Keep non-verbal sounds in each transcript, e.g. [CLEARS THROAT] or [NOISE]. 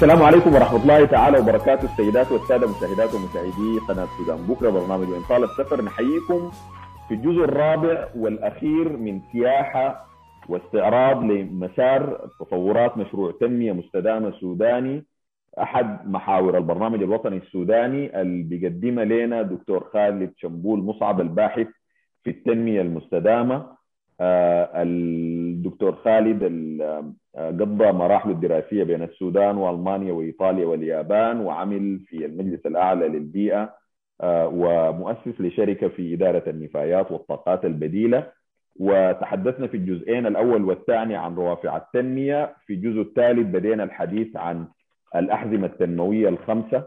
السلام عليكم ورحمة الله تعالى وبركاته السيدات والسادة مشاهدات ومشاهدي قناة سودان بكرة برنامج وإن طال السفر نحييكم في الجزء الرابع والأخير من سياحة واستعراض لمسار تطورات مشروع تنمية مستدامة سوداني. أحد محاور البرنامج الوطني السوداني اللي بيقدمها لنا دكتور خالد شمبول مصعب الباحث في التنمية المستدامة. الدكتور خالد آه، قضى مراحله الدراسية بين السودان وألمانيا وإيطاليا واليابان وعمل في المجلس الأعلى للبيئة آه، ومؤسس لشركة في إدارة النفايات والطاقات البديلة. وتحدثنا في الجزئين الأول والثاني عن روافع التنمية. في الجزء الثالث بدينا الحديث عن الأحزمة التنموية الخمسة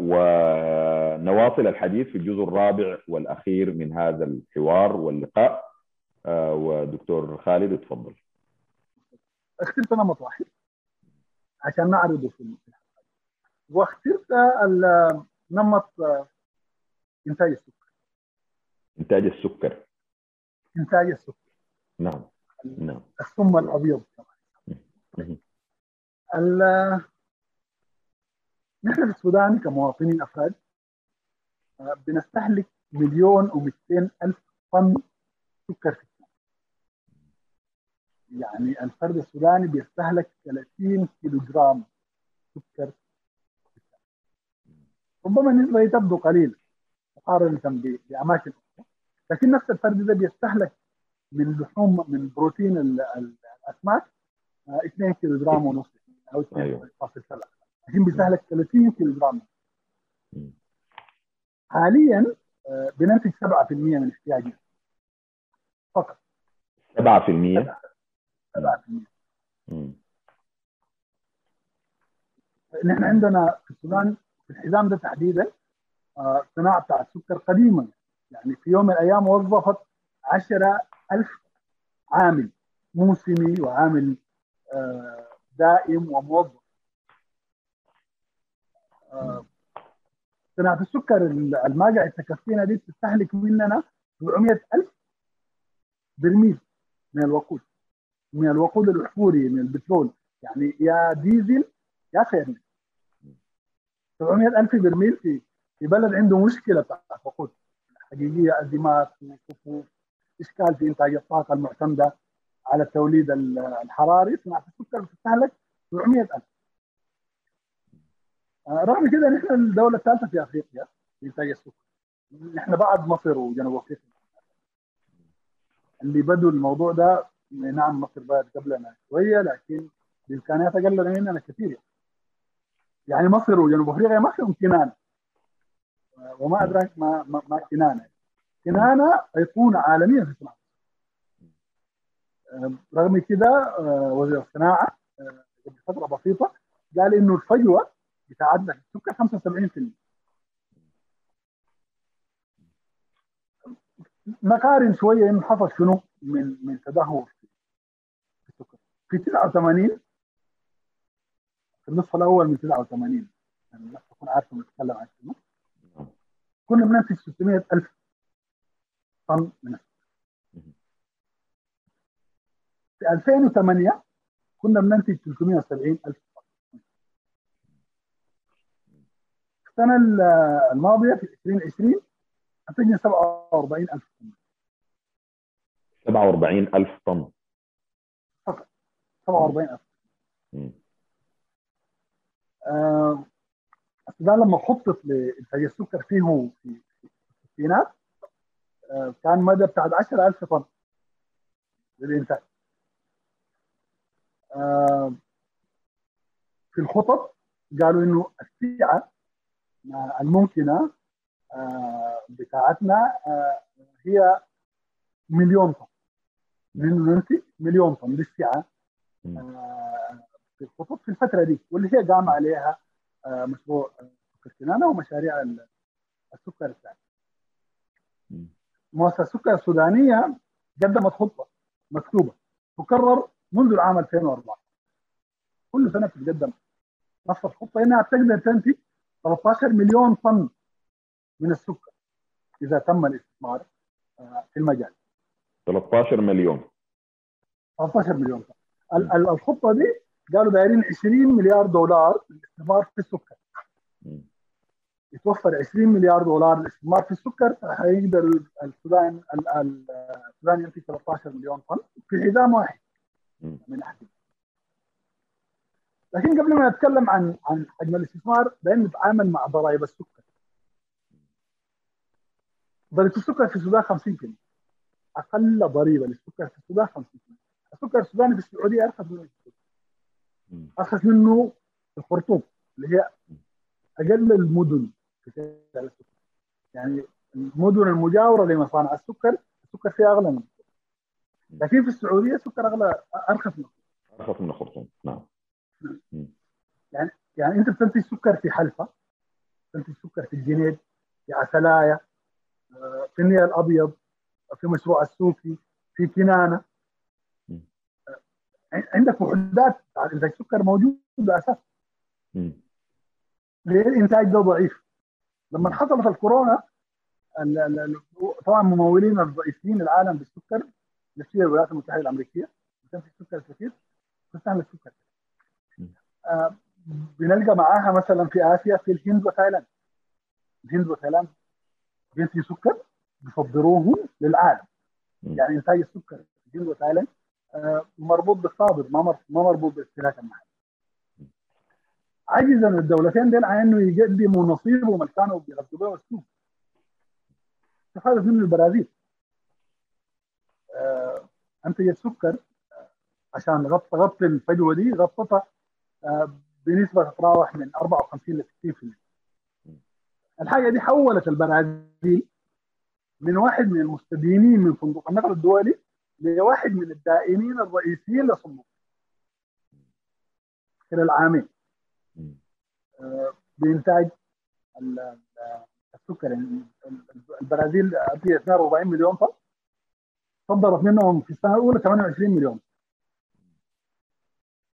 ونواصل الحديث في الجزء الرابع والأخير من هذا الحوار واللقاء. آه، ودكتور خالد اتفضل. اخترت نمط واحد عشان نعرضه في الحلقة واخترت نمط آه، إنتاج السكر. إنتاج السكر. إنتاج السكر. نعم نعم. السم الأبيض نحن في السودان كمواطنين أفراد آه، بنستهلك مليون و200 ألف طن سكر في يعني الفرد السوداني بيستهلك 30 كيلو جرام سكر. ربما النسبة تبدو قليلة مقارنة بأماكن أخرى لكن نفس الفرد ده بيستهلك من لحوم من بروتين الأسماك 2 آه، كيلو جرام ونص أو 2.7 أيوه. لكن بيستهلك 30 كيلو جرام حاليا آه، بننتج 7% من احتياجنا. فقط. 7% 7% نحن عندنا في السودان في الحزام ده تحديدا آه، صناعة بتاع السكر قديما. يعني في يوم من الأيام وظفت 10000 عامل موسمي وعامل آه، دائم وموظف. آه، صناعة السكر ما قاعد تكفينا دي تستهلك مننا 700000 برميل من الوقود. من الوقود الأحفوري من البترول. يعني يا ديزل يا خير 700 ألف برميل في في بلد عنده مشكلة بتاعت وقود حقيقية أزمات وكفوف إشكال في إنتاج الطاقة المعتمدة على التوليد الحراري. صناعة السكر بتستهلك 700 ألف. آه، رغم كده نحن الدولة الثالثة في أفريقيا في إنتاج السكر. نحن بعد مصر وجنوب أفريقيا. اللي بدوا الموضوع ده نعم مصر بدات قبلنا شوية لكن بامكانيات أقل مننا كثير. يعني. يعني مصر وجنوب أفريقيا ما فيهم كنانة. وما أدراك ما ما, كنانة. كنانة أيقونة عالميه في صناعه رغم كده آه، وزير الصناعة آه، قبل فترة بسيطة قال إنه الفجوة بتاعتنا في السكر 75% نقارن شوية إنه حصل شنو من من تدهور. في 89 في النصف الأول من 89 يعني الناس تكون عارفة نتكلم عن شنو كنا بننتج 600 ألف طن من السكر. في 2008 كنا بننتج 370 ألف طن. السنة الماضية في 2020 انتجنا 47 ألف طن. 47 ألف طن. 47000 آه السودان لما خطط لانتاج السكر فيه في الستينات آه كان مدى بتاع 10000 طن للإنتاج. آه في الخطط قالوا إنه السعه الممكنة آه بتاعتنا هي مليون طن. ننتج مليون طن للسعه في الخطوط في الفترة دي واللي هي قام عليها آه، مشروع سكر ومشاريع السكر الثاني. مؤسسة السكر السودانية قدمت خطة مكتوبة تكرر منذ العام 2004 كل سنة بتقدم نفس الخطة إنها تقدر تنتج 13 مليون طن من السكر إذا تم الاستثمار آه، في المجال. 13 مليون. 13 مليون طن. الخطة دي قالوا دايرين 20 مليار دولار للاستثمار في السكر. يتوفر 20 مليار دولار للاستثمار في السكر حيقدر السودان السودان ينتج 13 مليون طن في حزام واحد. من أحد. لكن قبل ما نتكلم عن عن حجم الاستثمار بان نتعامل مع ضرائب السكر. ضريبة السكر في السودان 50% أقل ضريبة للسكر في السودان 50% السكر السوداني في السعودية أرخص منه. أرخص منه الخرطوم اللي هي أقل المدن في السكر. يعني المدن المجاورة لمصانع السكر السكر فيها أغلى من لكن في السعودية السكر أغلى أرخص من أرخص من الخرطوم نعم. يعني يعني أنت بتنتج سكر في حلفة بتنتج سكر في الجنيد في عسلايا في النيل الأبيض في مشروع السوكي في كنانة. عندك وحدات انتاج سكر موجود باساس ليه؟ الإنتاج ده ضعيف. لما حصلت الكورونا طبعا ممولين الرئيسيين العالم بالسكر نفسية الولايات المتحدة الأمريكية. بتنتج سكر كثير تستعمل السكر. آه بنلقى معاها مثلا في آسيا في الهند وتايلاند. الهند وتايلاند بينتجوا سكر بيصدروه للعالم. يعني إنتاج السكر في الهند وتايلاند مربوط بالصادر ما ما مربوط بالاستهلاك المحلي عجزا الدولتين دول عن إنه يقدموا نصيبهم اللي كانوا بيغطوا به السوق. استفادت منه البرازيل. آه انتجت سكر عشان غطى غطي الفجوة دي غطتها آه بنسبة تتراوح من 54 ل 60% الحاجة دي حولت البرازيل من واحد من المستدينين من صندوق النقد الدولي لواحد من الدائمين الرئيسيين لصندوق خلال عامين بإنتاج السكر يعني البرازيل فيها 42 مليون طن. صدرت منهم في السنة الأولى 28 مليون.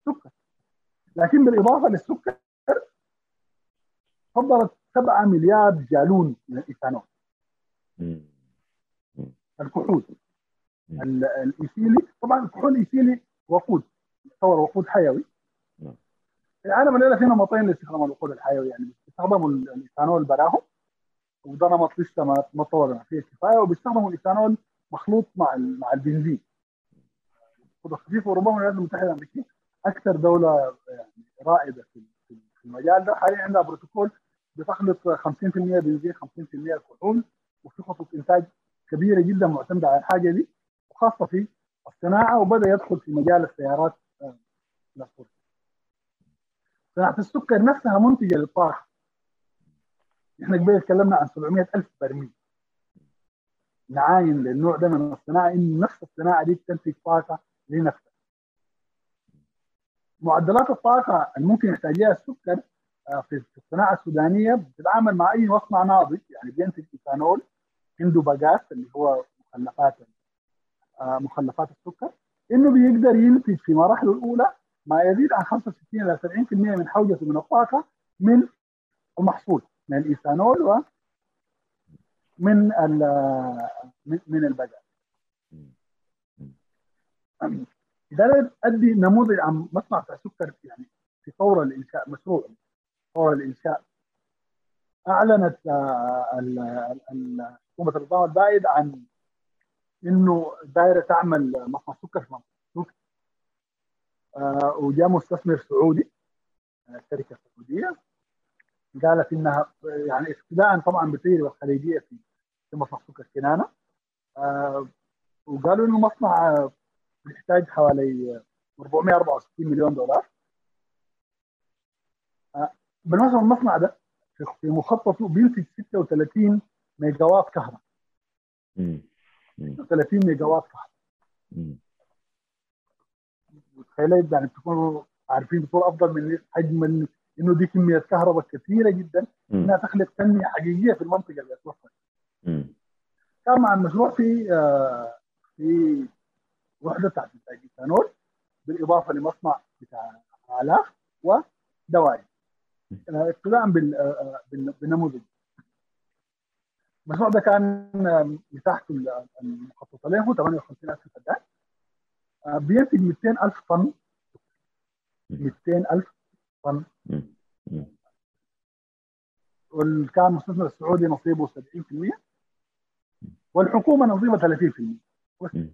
سكر. لكن بالإضافة للسكر صدرت 7 مليار جالون من الإيثانول. الكحول. الإيثيلي. طبعا الكحول الإيثيلي وقود. يعتبر وقود حيوي. العالم الليلة في نمطين لاستخدام الوقود الحيوي يعني بيستخدموا الإيثانول براهم وده نمط لسه ما ما طورنا فيه كفاية وبيستخدموا الإيثانول مخلوط مع مع البنزين. الوقود الخفيف وربما الولايات المتحدة الأمريكية أكثر دولة يعني رائدة في في المجال ده. حاليا عندها بروتوكول بتخلط 50% بنزين 50% كحول وفي خطوط إنتاج كبيرة جدا معتمدة على الحاجة دي. وخاصه في الصناعة وبدأ يدخل في مجال السيارات صناعه السكر نفسها منتجة للطاقة. إحنا قبل تكلمنا عن 700 ألف برميل. نعاين للنوع ده من الصناعة إن نفس الصناعة دي بتنتج طاقة لنفسها. معدلات الطاقة اللي ممكن يحتاجها السكر في الصناعة السودانية بتتعامل مع أي مصنع ناضج يعني بينتج إيثانول عنده باجاس اللي هو مخلفات مخلفات السكر. إنه بيقدر ينتج في مراحله الأولى ما يزيد عن 65 إلى 70% من حوجته من الطاقه من المحصول من الإيثانول و من ال bagasse ده ادي نموذج عن مصنع بتاع سكر يعني في فور الإنشاء مشروع فور الإنشاء. أعلنت حكومة النظام البائد عن إنه دايرة تعمل مصنع سكر في منطقة آه وجاء مستثمر سعودي شركة سعودية. قالت إنها يعني اقتداء طبعا بالتجربه الخليجية في في مصنع سكر كنانة. آه وقالوا إنه المصنع بيحتاج حوالي 464 مليون دولار. آه بالمناسبة المصنع ده في مخططه بينتج 36 ميجا وات كهرباء. 36 ميجا وات كهرباء متخيلة؟ يعني تكونوا عارفين بصوره أفضل من حجم إنه دي كمية كهرباء كثيرة جدا. إنها تخلق تنمية حقيقية في المنطقة اللي اتوفر كان مع المشروع في آه في وحدة بتاعت انتاج ايثانول بالإضافة لمصنع بتاع آلاف ودوائر. ابتداء بالنموذج المشروع ده كان مساحته المخططه له 58000 فدان بينتج 200000 طن. 200000 طن. والكان المستثمر السعودي نصيبه 70% والحكومة نصيبها 30% مم.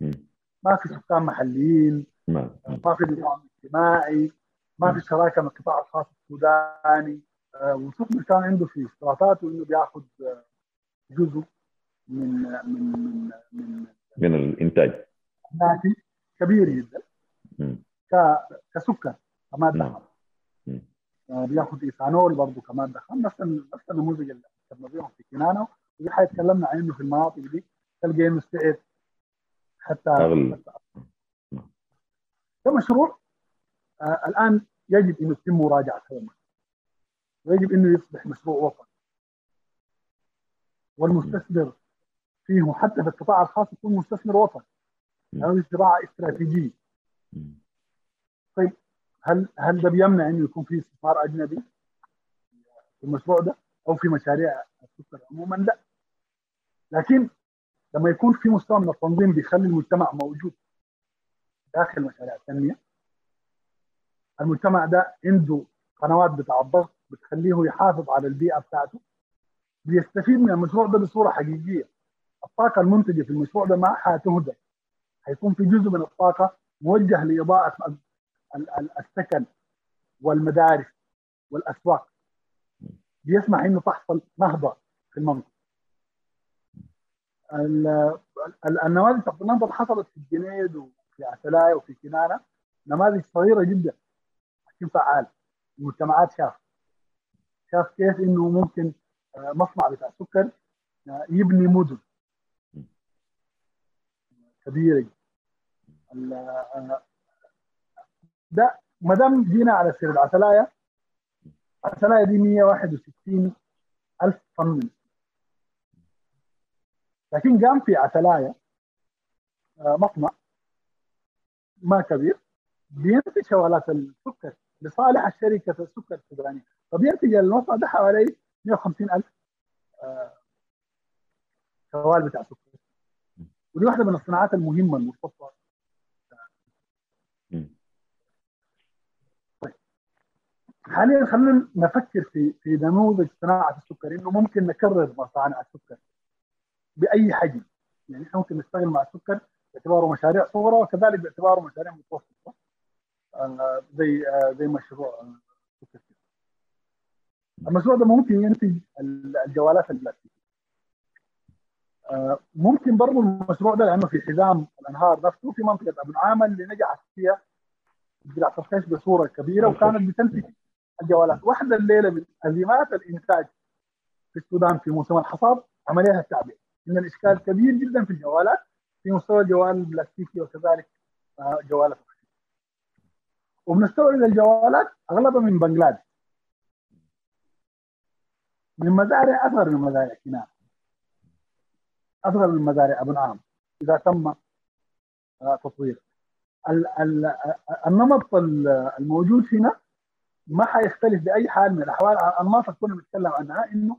مم. ما في سكان محليين. ما. في نظام اجتماعي. ما في شراكة مع القطاع الخاص السوداني. آه، والمستثمر كان عنده في اشتراطاته انه بياخذ آه، جزء من من من من من الإنتاج. كبير جدا. كسكر كماده نعم. خام. آه، بياخذ إيثانول برضه كماده خام نفس نفس النموذج اللي بيهم في كنانه ودي حاجة تكلمنا عنه في المناطق دي تلقى إنه السعر حتى أغلى. حتى- ده مشروع آه الآن يجب إنه يتم مراجعة ويجب إنه يصبح مشروع وطني. والمستثمر فيه حتى في القطاع الخاص يكون مستثمر وطني. هذه زراعه استراتيجية. مم. هل هل ده بيمنع إنه يكون في استثمار أجنبي في المشروع ده أو في مشاريع السكر عموما؟ لا. لكن لما يكون في مستوى من التنظيم بيخلي المجتمع موجود داخل مشاريع التنميه المجتمع ده عنده قنوات بتاع الضغط بتخليه يحافظ على البيئة بتاعته. بيستفيد من المشروع ده بصورة حقيقية. الطاقة المنتجة في المشروع ده ما حتهدر هيكون في جزء من الطاقة موجه لإضاءة ال- ال- السكن والمدارس والأسواق. بيسمح إنه تحصل نهضة في المنطقة. ال- ال- النماذج بتاعت النهضة حصلت في الجنيد وفي عسلايا وفي كنانة نماذج صغيرة جدا. لكن فعاله المجتمعات شاف. شاف كيف إنه ممكن آه، مصنع بتاع سكر آه، يبني مدن. كبيرة. آه، ده ما دام جينا على سير العسلايا العسلايا دي 161 ألف طن. لكن قام في عسلايا آه، مصنع ما كبير بينتج شوالات السكر. لصالح الشركة السكر السودانية فبينتج المصنع ده حوالي 150 ألف آه، شوال بتاع سكر ودي واحدة من الصناعات المهمة المرتبطة مم. حاليا خلينا نفكر في في نموذج صناعة السكر إنه ممكن نكرر مصانع السكر بأي حجم. يعني إحنا ممكن نشتغل مع السكر باعتباره مشاريع صغرى وكذلك باعتباره مشاريع متوسطة. آه زي زي مشروع. المشروع ده ممكن ينتج ال- الجوالات البلاستيكيه آه ممكن برضه المشروع ده لأنه في حزام الأنهار نفسه في منطقة أبو نعامه اللي نجحت فيها الخيش بصورة كبيرة وكانت بتنتج الجوالات واحدة الليلة من أزمات الإنتاج في السودان في موسم الحصاد عمليات التعبئه إن الإشكال كبير جدا في الجوالات في مستوى الجوال البلاستيكي وكذلك آه، جوالات. وبنستورد الجوالات أغلبها من بنغلاديش. من مزارع أصغر من مزارع كنان أصغر من مزارع أبو نعام إذا تم آه، تطوير ال- النمط ال- الموجود هنا ما حيختلف بأي حال من الأحوال. الانماط اللي كنا بنتكلم عنها إنه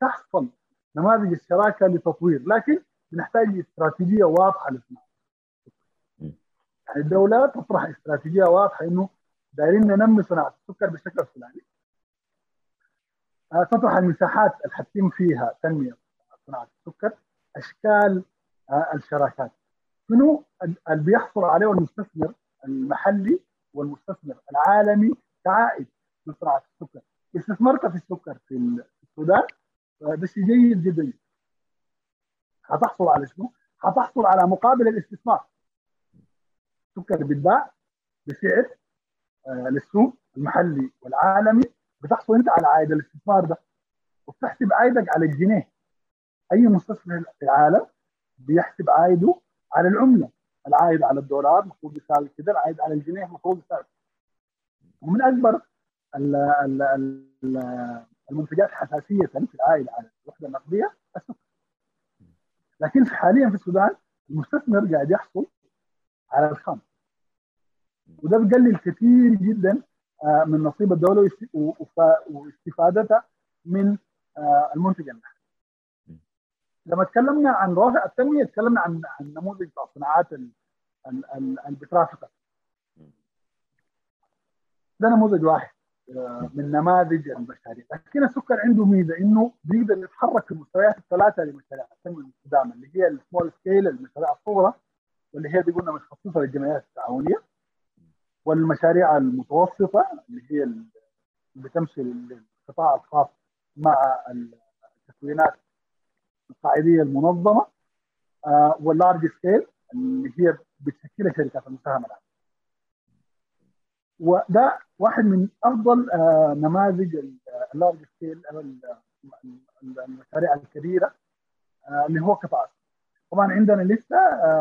تحصل نماذج الشراكه لتطوير لكن بنحتاج استراتيجية واضحة للصناعه. يعني الدولة تطرح استراتيجية واضحة إنه دايرين ننمي صناعة السكر بالشكل الفلاني. آه، تطرح المساحات اللي حتتم فيها تنمية صناعة السكر، أشكال آه، الشراكات. شنو ال- اللي بيحصل عليه المستثمر المحلي والمستثمر العالمي كعائد من صناعه السكر. استثمرت في السكر في ال- في السودان آه، ده شيء جيد جدا. هتحصل على شنو؟ هتحصل على مقابل الاستثمار. السكر بيتباع بسعر آه، للسوق المحلي والعالمي بتحصل انت على عائد الاستثمار ده. وبتحسب عائدك على الجنيه. أي مستثمر في العالم بيحسب عائده على العملة. العائد على الدولار المفروض يساوي كده العائد على الجنيه المفروض يساوي ومن أكبر ال ال ال المنتجات حساسية في العائد على الوحدة النقدية السكر. لكن حاليا في السودان المستثمر قاعد يحصل على الخام وده بيقلل كثير جدا آه، من نصيب الدولة واستفادتها من آه، المنتج المحلي. لما تكلمنا عن روافع التنمية تكلمنا عن عن نموذج الصناعات ال- ال- ال- اللي. ده نموذج واحد آه، من نماذج المشاريع لكن السكر عنده ميزة إنه بيقدر يتحرك في المستويات الثلاثة لمشاريع التنمية المستدامة اللي هي ال small scale المشاريع الصغرى واللي هي دي قلنا متخصصه للجمعيات التعاونية والمشاريع المتوسطة اللي هي اللي بتمشي للقطاع الخاص مع التكوينات القاعدية المنظمة آه، وال large scale اللي هي بتشكلها شركات المساهمة العامه. وده واحد من أفضل آه، نماذج ال large scale المشاريع الكبيرة آه، اللي هو قطاع طبعا عندنا لسه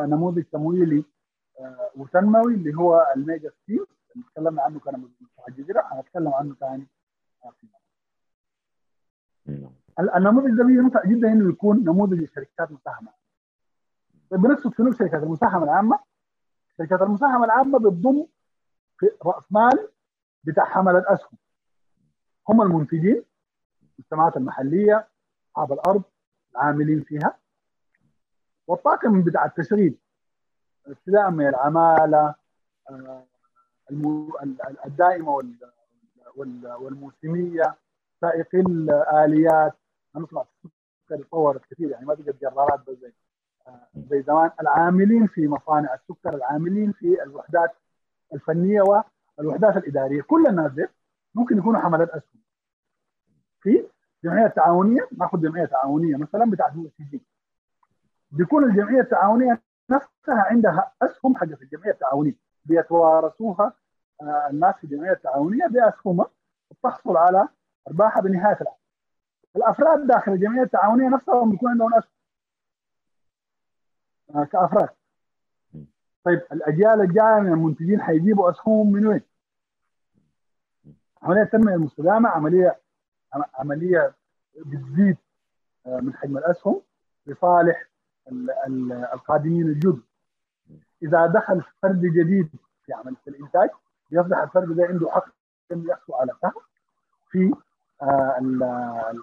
نموذج تمويلي وتنموي اللي هو ال mega scale اللي تكلمنا عنه كان متحججره هنتكلم عنه ثاني النموذج ده بينفع جدا إنه يكون نموذج لشركات مساهمه طيب بنقصد شنو شركات المساهمه العامة؟ شركات المساهمه العامة بتضم في رأس مال بتاع حملة أسهم. هم المنتجين المجتمعات المحلية أصحاب الأرض العاملين فيها. والطاقم بتاع التشغيل. ابتداء من العمالة الدائمة والموسمية سائقي الآليات. هنطلع السكر تطورت كثير يعني ما بقت جرارات بس زي زي زمان. العاملين في مصانع السكر العاملين في الوحدات الفنية والوحدات الإدارية. كل الناس دي ممكن يكونوا حملات أسهم. في جمعية تعاونية ناخذ جمعية تعاونية مثلا بتاعت سي بيكون الجمعية التعاونية نفسها عندها أسهم حقت الجمعية التعاونية بيتوارثوها آه، الناس في الجمعية التعاونية بأسهمها وتحصل على أرباحها بنهاية العام. الأفراد داخل الجمعية التعاونية نفسهم بيكون عندهم أسهم آه، كأفراد. طيب الأجيال الجاية من المنتجين حيجيبوا اسهم من وين؟ عمليه التنميه المستدامة عملية عملية بتزيد آه، من حجم الأسهم لصالح القادمين الجدد إذا دخل فرد جديد في عملية الإنتاج يصبح الفرد ده عنده حق انه يحصل على سهم في آه،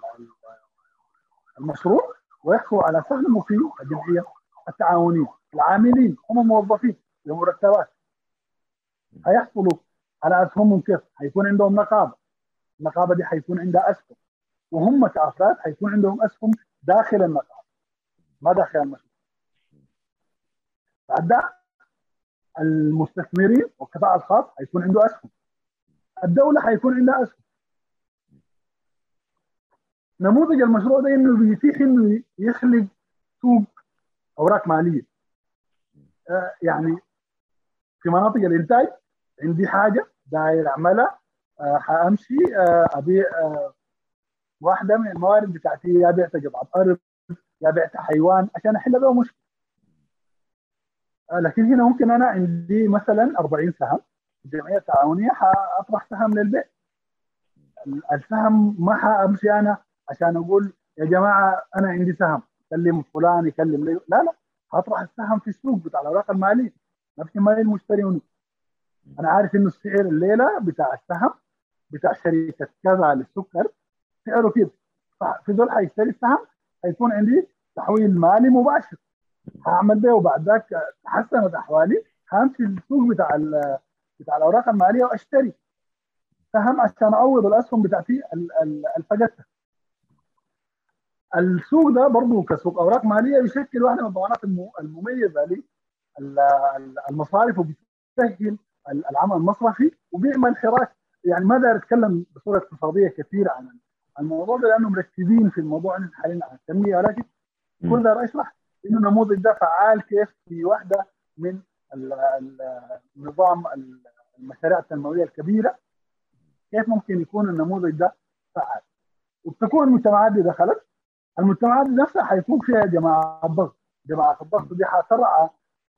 المشروع ويحصل على سهمه في الجمعيه التعاونيه العاملين هم موظفين بمرتبات هيحصلوا على اسهمهم كيف؟ هيكون عندهم نقابه النقابه دي هيكون عندها أسهم وهم كأفراد هيكون عندهم أسهم داخل النقابه ما داخل المشروع بعد المستثمرين والقطاع الخاص هيكون عنده أسهم. الدولة هيكون عندها أسهم. نموذج المشروع ده إنه بيتيح إنه يخلق سوق أوراق مالية. آه يعني في مناطق الإنتاج عندي حاجة داير أعملها. آه حأمشي. آه أبيع آه واحدة من الموارد بتاعتي. بعت قطعه ارض يا بعت حيوان عشان أحل بها مشكلة. آه لكن هنا ممكن أنا عندي مثلا 40 سهم الجمعيه التعاونيه حأطرح سهم للبيع السهم ما حأمشي أنا عشان أقول يا جماعة أنا عندي سهم كلم فلان يكلم لي. لا لا هطرح السهم في السوق بتاع الأوراق المالية. نفس ما المشتري منه أنا عارف إنه السعر الليلة بتاع السهم بتاع شركة كذا للسكر سعره كده في دول حيشتري السهم هيكون عندي تحويل مالي مباشر. هعمل به وبعد ذاك تحسنت أحوالي همشي السوق بتاع بتاع الأوراق المالية وأشتري. سهم عشان أعوض الأسهم بتاعتي الفقدتها السوق ده برضه كسوق أوراق مالية يشكل واحدة من الضمانات المميزة للمصارف وبيسهل العمل المصرفي وبيعمل حراك يعني ما داير أتكلم بصورة اقتصادية كثيرة عن الموضوع ده لأنه مركزين في الموضوع حاليا على التنميه ولكن كل ده اشرح انه النموذج ده فعال كيف في واحدة من النظام المشاريع التنموية الكبيرة. كيف ممكن يكون النموذج ده فعال؟ وبتكون المجتمعات دي دخلت. المجتمعات نفسها حيكون فيها جماعات ضغط. جماعات الضغط دي حترعى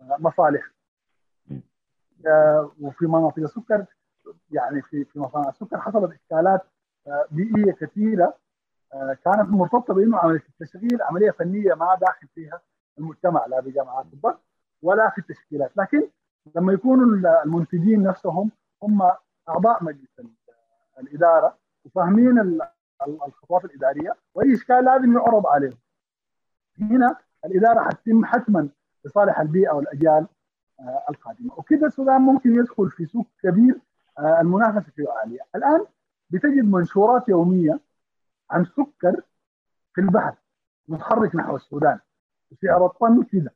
مصالح وفي مناطق السكر يعني في في مصانع السكر حصلت إشكالات بيئية كثيره كانت مرتبطة بإنه عملية التشغيل عملية فنية ما داخل فيها المجتمع لا بجماعات الضغط ولا في التشكيلات. لكن لما يكونوا المنتجين نفسهم هم أعضاء مجلس الإدارة وفاهمين الخطوات الإدارية وأي إشكال لازم يعرض عليهم. هنا الإدارة حتتم حتما لصالح البيئة والأجيال القادمة. وكذا السودان ممكن يدخل في سوق كبير المنافسة فيه عالية. الآن بتجد منشورات يومية عن سكر في البحر متحرك نحو السودان. سعر الطن كذا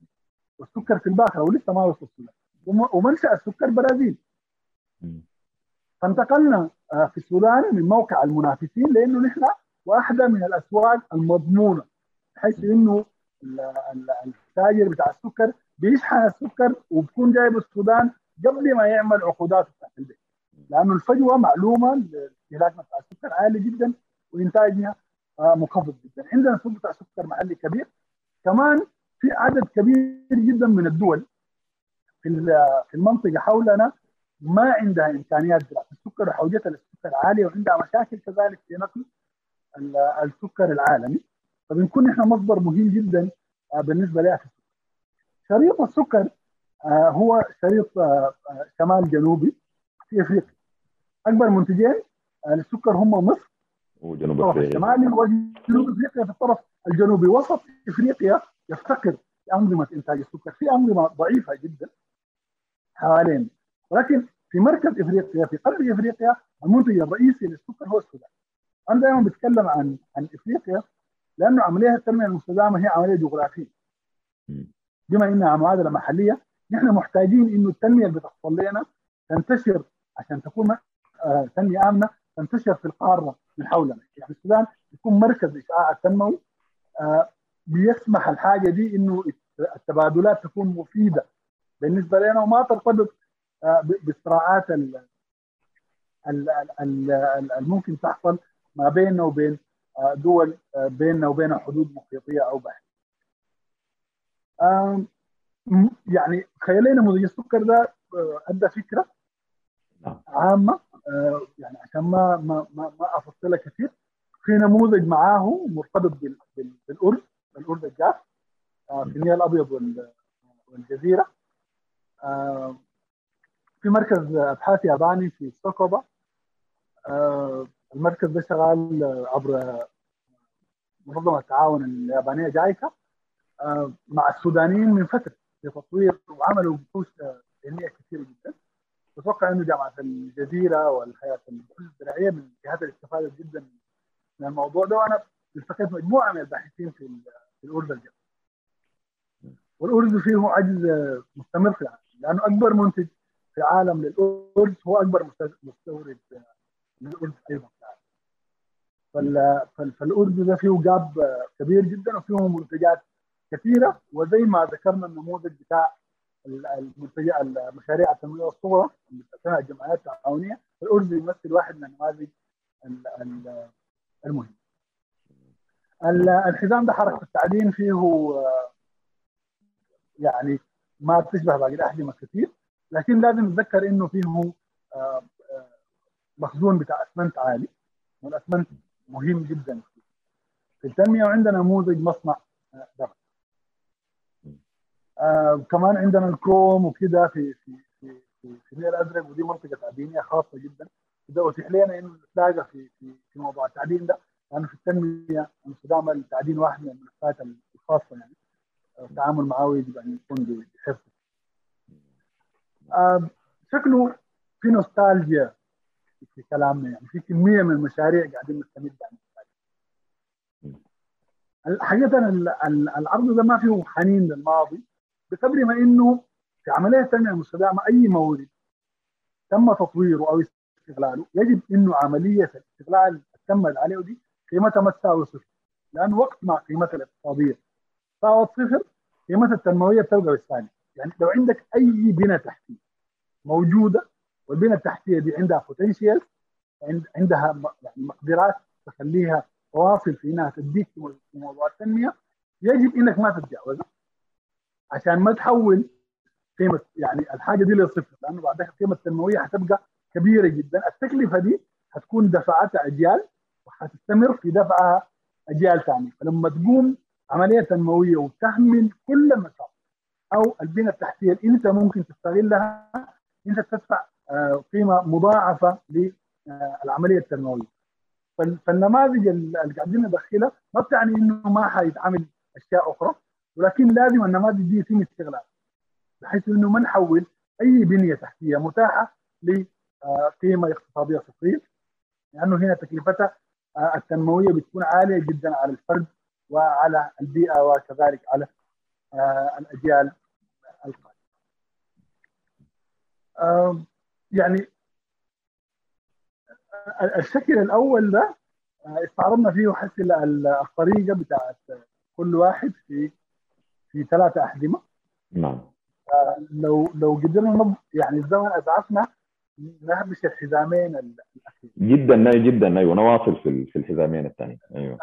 والسكر في الباخرة ولسه ما وصل السودان. ومنشأ السكر برازيل. فانتقلنا في السودان من موقع المنافسين لأنه نحن واحدة من الأسواق المضمونة بحيث إنه التاجر بتاع السكر بيشحن السكر وبكون جايب السودان قبل ما يعمل عقوداته بتاعت البيت. لأنه الفجوة معلومة استهلاكنا بتاع السكر عالي جدا وانتاجنا منخفض جدا عندنا سوق بتاع سكر محلي كبير كمان في عدد كبير جدا من الدول في في المنطقة حولنا ما عندها إمكانيات زراعة السكر وحوجتها للسكر عالية وعندها مشاكل كذلك في نقل السكر العالمي فبنكون نحن مصدر مهم جدا بالنسبة لها في السكر. شريط السكر هو شريط شمال جنوبي في إفريقيا. أكبر منتجين للسكر هم مصر. وجنوب أفريقيا. الشمالي وجنوب أفريقيا في الطرف الجنوبي. وسط أفريقيا يفتقر لأنظمة إنتاج السكر. في أنظمة ضعيفة جدا حوالين ولكن في مركز أفريقيا في قلب أفريقيا المنتج الرئيسي للسكر هو السودان. أنا دائما بتكلم عن عن أفريقيا لأنه عملية التنمية المستدامة هي عملية جغرافية. بما إنها معادله محلية نحن محتاجين إنه التنمية اللي بتحصل لنا تنتشر عشان تكون آه تنميه آمنة تنتشر في القارة من حولنا. يعني السودان يكون مركز إشعاع التنموي آه بيسمح الحاجة دي إنه التبادلات تكون مفيدة. بالنسبة لنا وما ترتبط آه بالصراعات الممكن تحصل ما بيننا وبين دول بيننا وبينها حدود محيطية أو بحر. يعني خلينا نموذج السكر ده أدى فكرة عامة يعني عشان ما ما ما, ما افصلها كثير في نموذج معاه مرتبط بالأرز الارز الجاف في النيل الأبيض والجزيرة. في مركز أبحاث ياباني في سوكوبا. المركز ده شغال عبر منظمة التعاون اليابانية جايكا. مع السودانيين من فترة في تطوير وعملوا بحوث علمية كثيره جدا. أتوقع إنه جامعة الجزيرة والهيئة الزراعيه من الجهات اللي استفادت جدا من الموضوع ده وأنا التقيت مجموعة من الباحثين في في الارز الجاف والارز فيه عجز مستمر في العالم لأنه أكبر منتج في العالم للارز هو أكبر مستورد للارز أيضا فالارز ده فيه gap كبير جدا وفيه منتجات كثيرة وزي ما ذكرنا النموذج بتاع المنتجات المشاريع التنموية الصغرى اللي بتعتمد الجمعيات التعاونية الارز يمثل واحد من النماذج المهم. الحزام ده حركة التعدين فيه يعني ما بتشبه باقي الأحجمة كثير لكن لازم نتذكر إنه فيه مخزون بتاع أسمنت عالي والأسمنت مهم جدا في التنمية وعندنا نموذج مصنع دم آه كمان عندنا الكروم وكده في في في في, في النيل الازرق ودي منطقة تعدينيه خاصة جدا. وده اتيح لنا إنه نتلاقى في في في موضوع التعدين ده. لأنه في التنمية المستدامه التعدين واحد من الملفات الخاصة يعني. التعامل معه يجب ان يكون بحرص آه شكله في نوستالجيا في كلامنا يعني. في كمية من المشاريع قاعدين نستمد عنها حقيقة العرض ده ما فيه حنين للماضي. بقدر ما إنه في عملية التنميه المستدامه أي مورد تم تطويره أو استغلاله يجب إنه عملية الاستغلال التم عليه دي قيمتها ما تساوي صفر لأنه وقت ما قيمتها الاقتصادية ساوت صفر قيمتها التنموية بتبقى بالسالب يعني لو عندك أي بنى تحتية موجودة والبنى التحتية دي عندها potential عندها يعني مقدرات تخليها تواصل في إنها تديك في موضوع التنميه يجب إنك ما تتجاوزها. عشان ما تحول قيمه يعني الحاجة دي لصفر لأنه بعدها القيمه التنموية حتبقى كبيرة جدا. التكلفة دي حتكون دفعتها أجيال وحتستمر في دفعها أجيال ثانية. فلما تقوم عملية تنموية وتحمل كل المسار أو البنى التحتية اللي أنت ممكن تستغلها أنت تدفع قيمة مضاعفة للعملية التنموية. فالنماذج اللي قاعدين ندخلها ما بتعني إنه ما حيتعمل أشياء أخرى. ولكن لازم النماذج دي يتم استغلالها بحيث إنه ما نحول أي بنية تحتية متاحة قيمة اقتصادية صفريه لأنه هنا تكلفتها التنموية بتكون عالية جدا على الفرد وعلى البيئة وكذلك على الأجيال القادمة. يعني الشكل الأول ده استعرضنا فيه حس الطريقة بتاعت كل واحد في في ثلاثة أحزمة. نعم. لو لو قدرنا يعني الزمن اسعفنا نهمش الحزامين الاخير جدا جدا أيوه نواصل في في الحزامين الثانيين أيوه.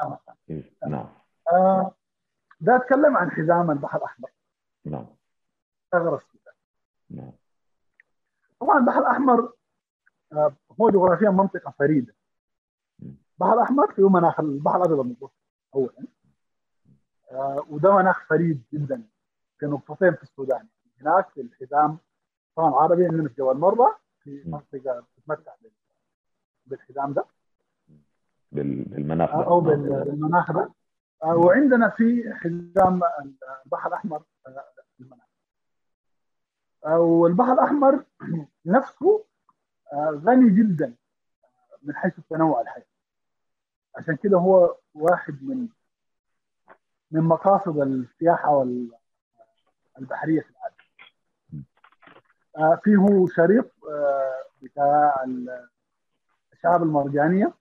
نعم. نعم. آه ده أتكلم عن حزام البحر الأحمر. نعم. السودان نعم. طبعا البحر الأحمر آه هو جغرافيا منطقة فريدة. البحر الأحمر فيه مناخ البحر الأبيض المتوسط اولا. آه وده مناخ فريد جدا. في نقطتين في السودان. هناك في الحزام طبعا عربي عندنا في جبل مرة في منطقة تتمتع بالحزام ده. بالمناخ ده. أو بالمناخ ده. وعندنا في حزام البحر الأحمر المناخ. والبحر الأحمر [CLEARS THROAT] نفسه غني جدا من حيث التنوع الحيوي عشان كده هو واحد من من مقاصد السياحة البحرية في العالم فيه شريط بتاع الشعاب المرجانية.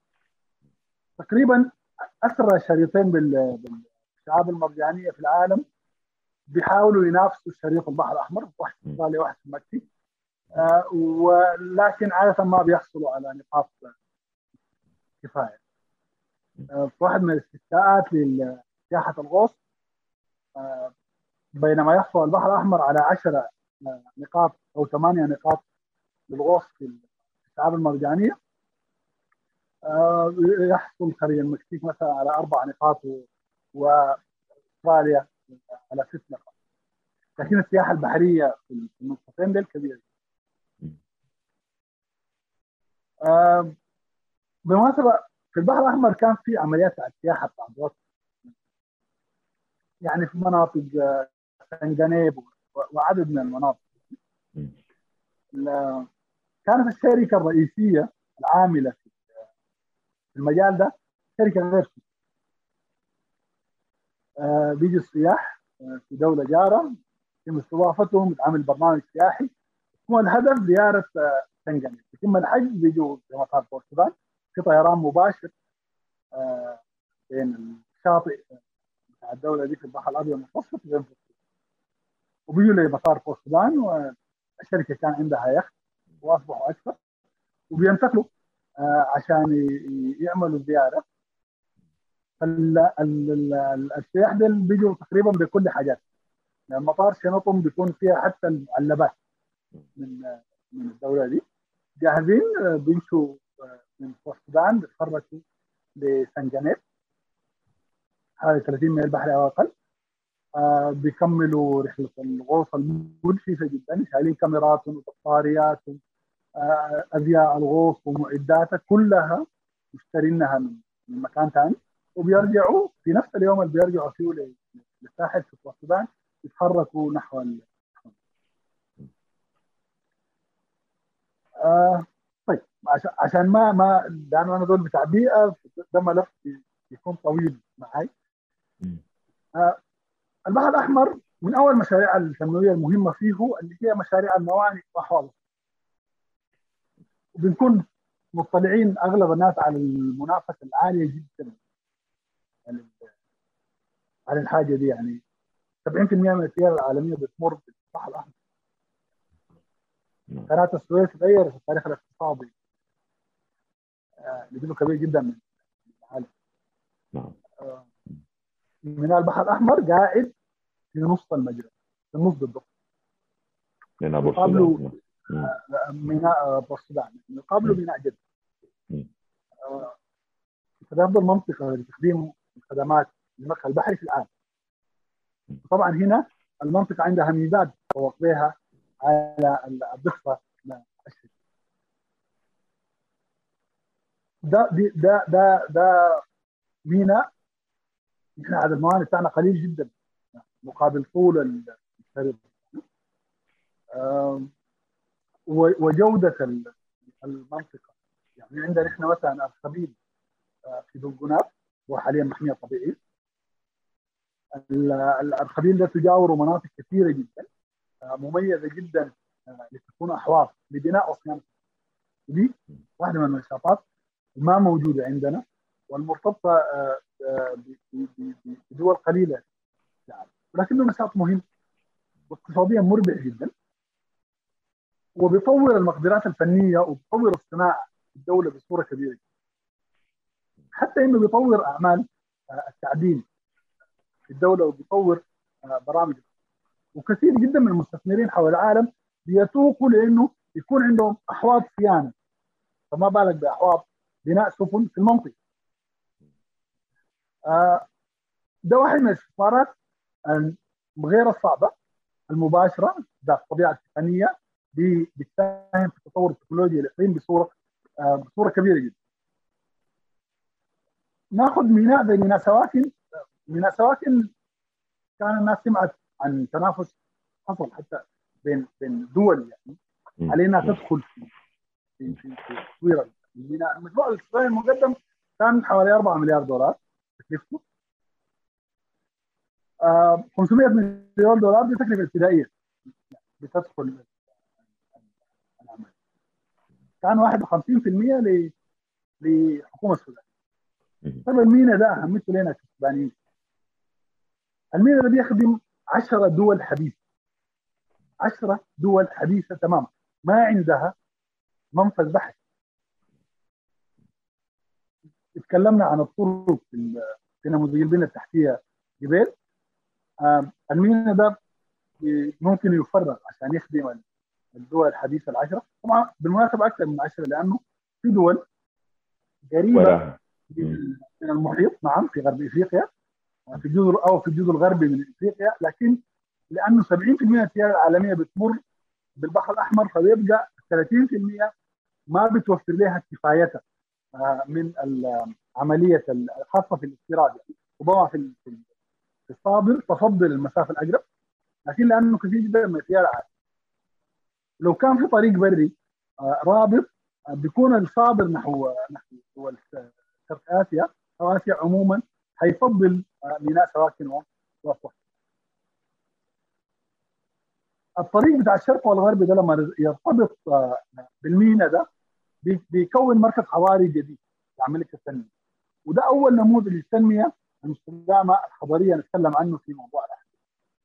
تقريبا أسرع شريطين بالشعاب المرجانية في العالم بيحاولوا ينافسوا شريط البحر الأحمر واحد في استراليا واحد في المكسيك آه ولكن عادة ما بيحصلوا على نقاط كفاية. آه واحد من الاستثناءات لسياحه الغوص. آه بينما يحصل البحر الأحمر على 10 نقاط أو 8 نقاط للغوص في الشعاب المرجانية. يحصل خليج المكسيك مثلا على أربع نقاط وأستراليا على ست نقاط. لكن السياحة البحرية في النقطتين دول كبيره بالمناسبه في البحر الأحمر كان في عمليات السياحة بتاعت يعني في مناطق سنجنيب وعدد من المناطق. كانت الشركة الرئيسية العاملة في المجال ده شركة غير آه بيجي السياح آه في دولة جارة يتم استضافتهم يتعمل برنامج سياحي هو الهدف زيارة آه سنجني يتم الحج بيجوا في مطار السودان في طيران مباشر آه بين الشاطئ الدولة دي في البحر الأبيض المتوسط وبين وبيجوا لمطار بورت السودان والشركة كان عندها يخت وأصبحوا أكثر. وبينتقلوا آه عشان يعملوا زيارة. السياح دول بيجوا تقريبا بكل حاجات. يعني المطار شنطهم بيكون فيها حتى المعلبات من من الدولة دي. جاهزين بيمشوا من السودان بيتحركوا لسنجنيب حوالي 30 ميل بحري أو أقل آه بيكملوا رحلة الغوص المدهشه جدا شايلين كاميرات وبطاريات آه أزياء الغوص ومعداتها كلها مشترينها من من مكان ثاني. وبيرجعوا في نفس اليوم اللي بيرجعوا فيه للساحل في السودان يتحركوا نحو. آه طيب. عشان ما ما لأنه أنا دول بتاع بيئة ده ملف يكون طويل معي البحر الأحمر من أول مشاريع التنمويه المهمة فيه اللي هي مشاريع الموانئ وحوض. وبنكون مطلعين أغلب الناس على المنافسة العالية جدا. على الحاجة دي يعني. 70% من التجاره العالمية بتمر بالبحر الأحمر. قناة السويس غيرت التاريخ الاقتصادي. لجزء كبير جدا من العالم. آه ميناء البحر الأحمر قاعد في نص المجرى في النص بالضبط ميناء قبله ميناء بورسودان قبله ميناء جدة. آه فده أفضل منطقة لتقديم الخدمات المدخل البحري في العالم. طبعا هنا المنطقة عندها ميزات تفوق بها على الضفة ده ده ده ده ميناء إحنا عدد الموانئ بتاعنا قليل جدا مقابل طول الشريط وجودة المنطقة. يعني عندنا إحنا مثلا ارخبيل في دلقناب هو حاليا محمية طبيعيه الارخبيل ده تجاوره مناطق كثيرة جدا مميزة جدا لتكون أحواض لبناء وصيانة. ودي واحدة من النشاطات ما موجودة عندنا. والمرتبطة بدول قليلة. يعني ولكنه نشاط مهم واقتصاديا مربح جدا. وبيطور المقدرات الفنية وبيطور الصناعه في الدولة بصورة كبيرة. حتى إنه بيطور أعمال التعدين في الدولة وبيطور برامج. وكثير جدا من المستثمرين حول العالم بيتوقوا لإنه يكون عندهم أحواض صيانة. فما بالك بأحواض بناء سفن في المنطقة. ده واحد من الاستثمارات غير الصعبة المباشرة ذات الطبيعه التقنيه بتساهم في تطور التكنولوجيا الاقليم بصورة بصورة كبيرة جدا. ناخذ ميناء زي ميناء سواكن. ميناء سواكن كان الناس سمعت عن تنافس حصل حتى بين بين دول يعني. علينا تدخل في في في تطوير الميناء. المشروع الاقتصادي المقدم كان حوالي 4 مليار دولار. تكلفته؟ آه 500 مليون دولار دي تكلفة ابتدائية. بتدخل العمل كان 51% لحكومة السودان. طيب المينا ده أهميته لنا كسودانيين المينا ده بيخدم 10 دول حديثة. 10 دول حديثة تماما. ما عندها منفذ بحري اتكلمنا عن الطرق في نموذج البنيه التحتية جبال المينا ده ممكن يفرغ عشان يخدم الدول الحديثة العشرة. طبعا بالمناسبة أكثر من عشرة لأنه في دول قريبة من المحيط نعم في غرب إفريقيا في الجزر أو في الجزء الغربي من إفريقيا لكن لأنه 70% من التجاره العالمية بتمر بالبحر الأحمر فبيبقى 30% ما بتوفر لها كفايتها. من العملية الخاصه في الاستيراد. يعني ربما في في الصادر تفضل المسافه الأقرب لكن لأنه كثير جدا من التجاره العالميه لو كان في طريق بري رابط بيكون الصادر نحو نحو دول شرق آسيا أو آسيا عموما حيفضل ميناء سواكن واسوح الطريق بتاع الشرق والغرب ده لما يرتبط بالمينا ده بيكون مركز حضاري جديد لعمليه التنميه وده أول نموذج للتنمية المستدامة الحضارية نتكلم عنه في موضوع الاحداث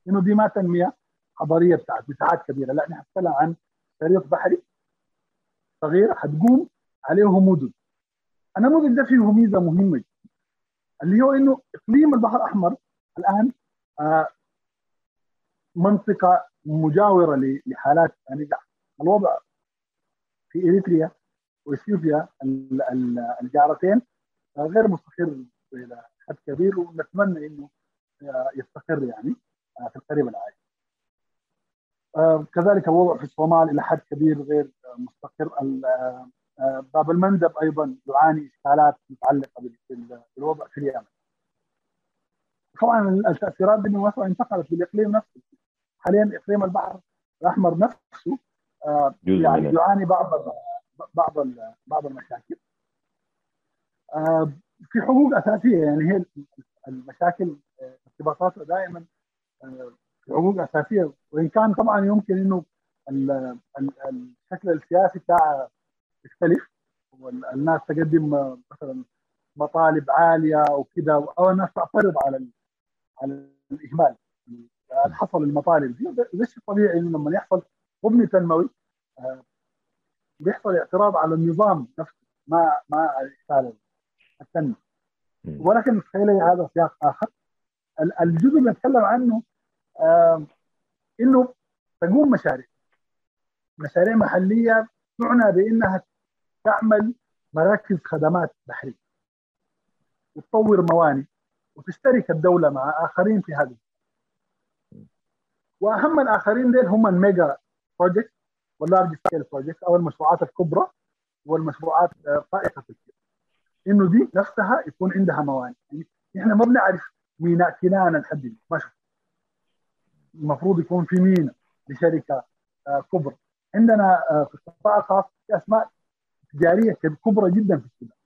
انه دي ما تنمية حضارية بتاعت مساحات كبيرة لا نحن نتكلم عن شريط بحري صغير حتقوم عليه مدن النموذج ده فيه ميزة مهمة جدا اللي هو إنه إقليم البحر الأحمر الآن آه منطقة مجاورة لحالات النجاح الوضع في إريتريا وإثيوبيا الجارتين غير مستقر إلى حد كبير ونتمنى إنه يستقر يعني في القريب العاجل. كذلك الوضع في الصومال إلى حد كبير غير مستقر باب المندب أيضا يعاني إشكالات متعلقة بالوضع في اليمن. طبعا التأثيرات دي بالمناسبه انتقلت بالإقليم نفسه حاليا إقليم البحر الأحمر نفسه يعني يعاني بعض بعض بعض المشاكل. في حقوق أساسية يعني هي المشاكل ارتباطاتها دائما في حقوق أساسية. وإن كان طبعا يمكن إنه الشكل السياسي بتاعها يختلف والناس تقدم مثلا مطالب عالية وكذا أو الناس تعترض على على الإهمال. حصل المطالب دي ده شيء طبيعي إنه لما يحصل مبني تنموي بيحصل اعتراض على النظام نفسه ما ما على التنمية. ولكن تخيلي هذا سياق آخر. الجزء اللي نتكلم عنه آه إنه تقوم مشاريع. مشاريع محلية تعنى بإنها تعمل مراكز خدمات بحرية. وتطور موانئ وتشترك الدولة مع آخرين في هذا وأهم الآخرين ديل هم ال mega project وال large scale project أو المشروعات الكبرى والمشروعات فائقه الكبر إنه دي نفسها يكون عندها موانئ. يعني إحنا ما بنعرف ميناء كنانة لحد ما المفروض يكون في ميناء لشركة كبرى. عندنا في القطاع الخاص أسماء تجارية كبرى جدا في السودان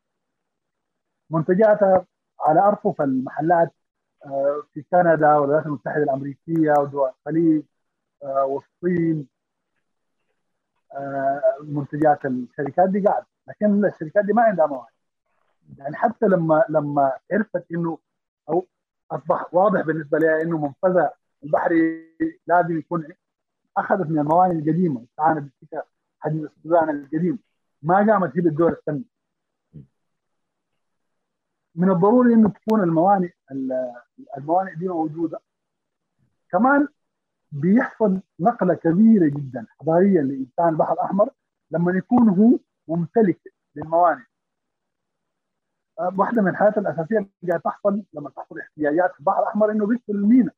منتجاتها على أرفف المحلات في كندا والولايات المتحدة الأمريكية ودول الخليج والصين. منتجات الشركات دي قاعد. لكن الشركات دي ما عندها موارد يعني حتى لما لما عرفت إنه أو أصبح واضح بالنسبة لها إنه منفذها البحري لازم يكون أخذت من الموانئ القديمة. استعانت بفكره حجم السودان القديم. ما قامت هي بالدور الثاني من الضروري إنه تكون الموانئ الموانئ دي موجودة. كمان بيحصل نقلة كبيرة جدا حضاريا لإنسان البحر الأحمر لما يكون هو ممتلك للموانئ. واحدة من الحاجات الأساسية اللي قاعدة تحصل لما تحصل احتياجات في البحر الأحمر إنه بيدخل المينا.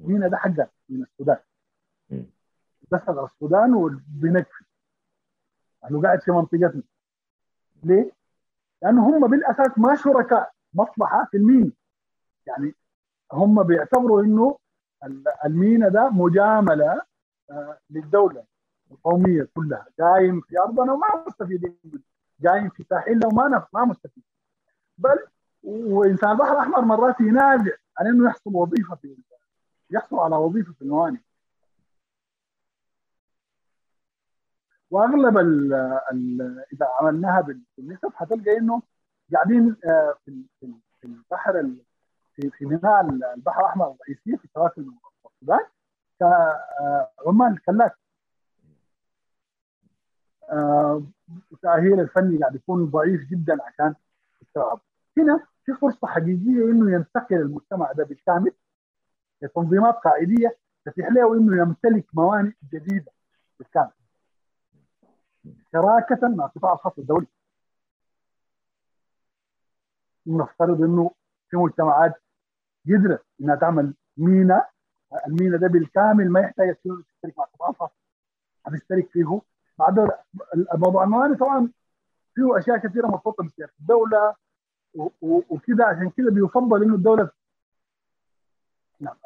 المينا ده حقه من السودان. دخل السودان وبنكفي. انه قاعد في منطقتنا. ليه؟ لأنه هم بالأساس ما شركاء مصلحة في المينا. يعني هم بيعتبروا إنه المينا ده مجاملة للدولة القومية كلها. قايم في أرضنا وما مستفيدين قايم في ساحلنا وما ما مستفيد بل وإنسان البحر الأحمر مرات ينازع عن إنه يحصل وظيفة في يحصل على وظيفة في الموانئ. وأغلب ال إذا عملناها بالنسب حتلقى إنه قاعدين في في البحر في في ميناء البحر الأحمر الرئيسيه في سواحل السودان. كعمال كلاك التاهيل الفني قاعد يكون ضعيف جدا عشان يستوعب. هنا في فرصة حقيقية إنه ينتقل المجتمع ده بالكامل لتنظيمات قاعديه تتيح له انه يمتلك موانئ جديدة بالكامل. شراكه مع القطاع الخاص الدولي. نفترض إنه في مجتمعات قدرت إنها تعمل مينا المينا ده بالكامل ما يحتاج تشترك مع الخاص هتشترك فيه. بعد الموضوع الموانئ طبعا فيه أشياء كثيرة مرتبطه بسياسه الدولة وكده. عشان كده بيفضل إنه الدولة نعم.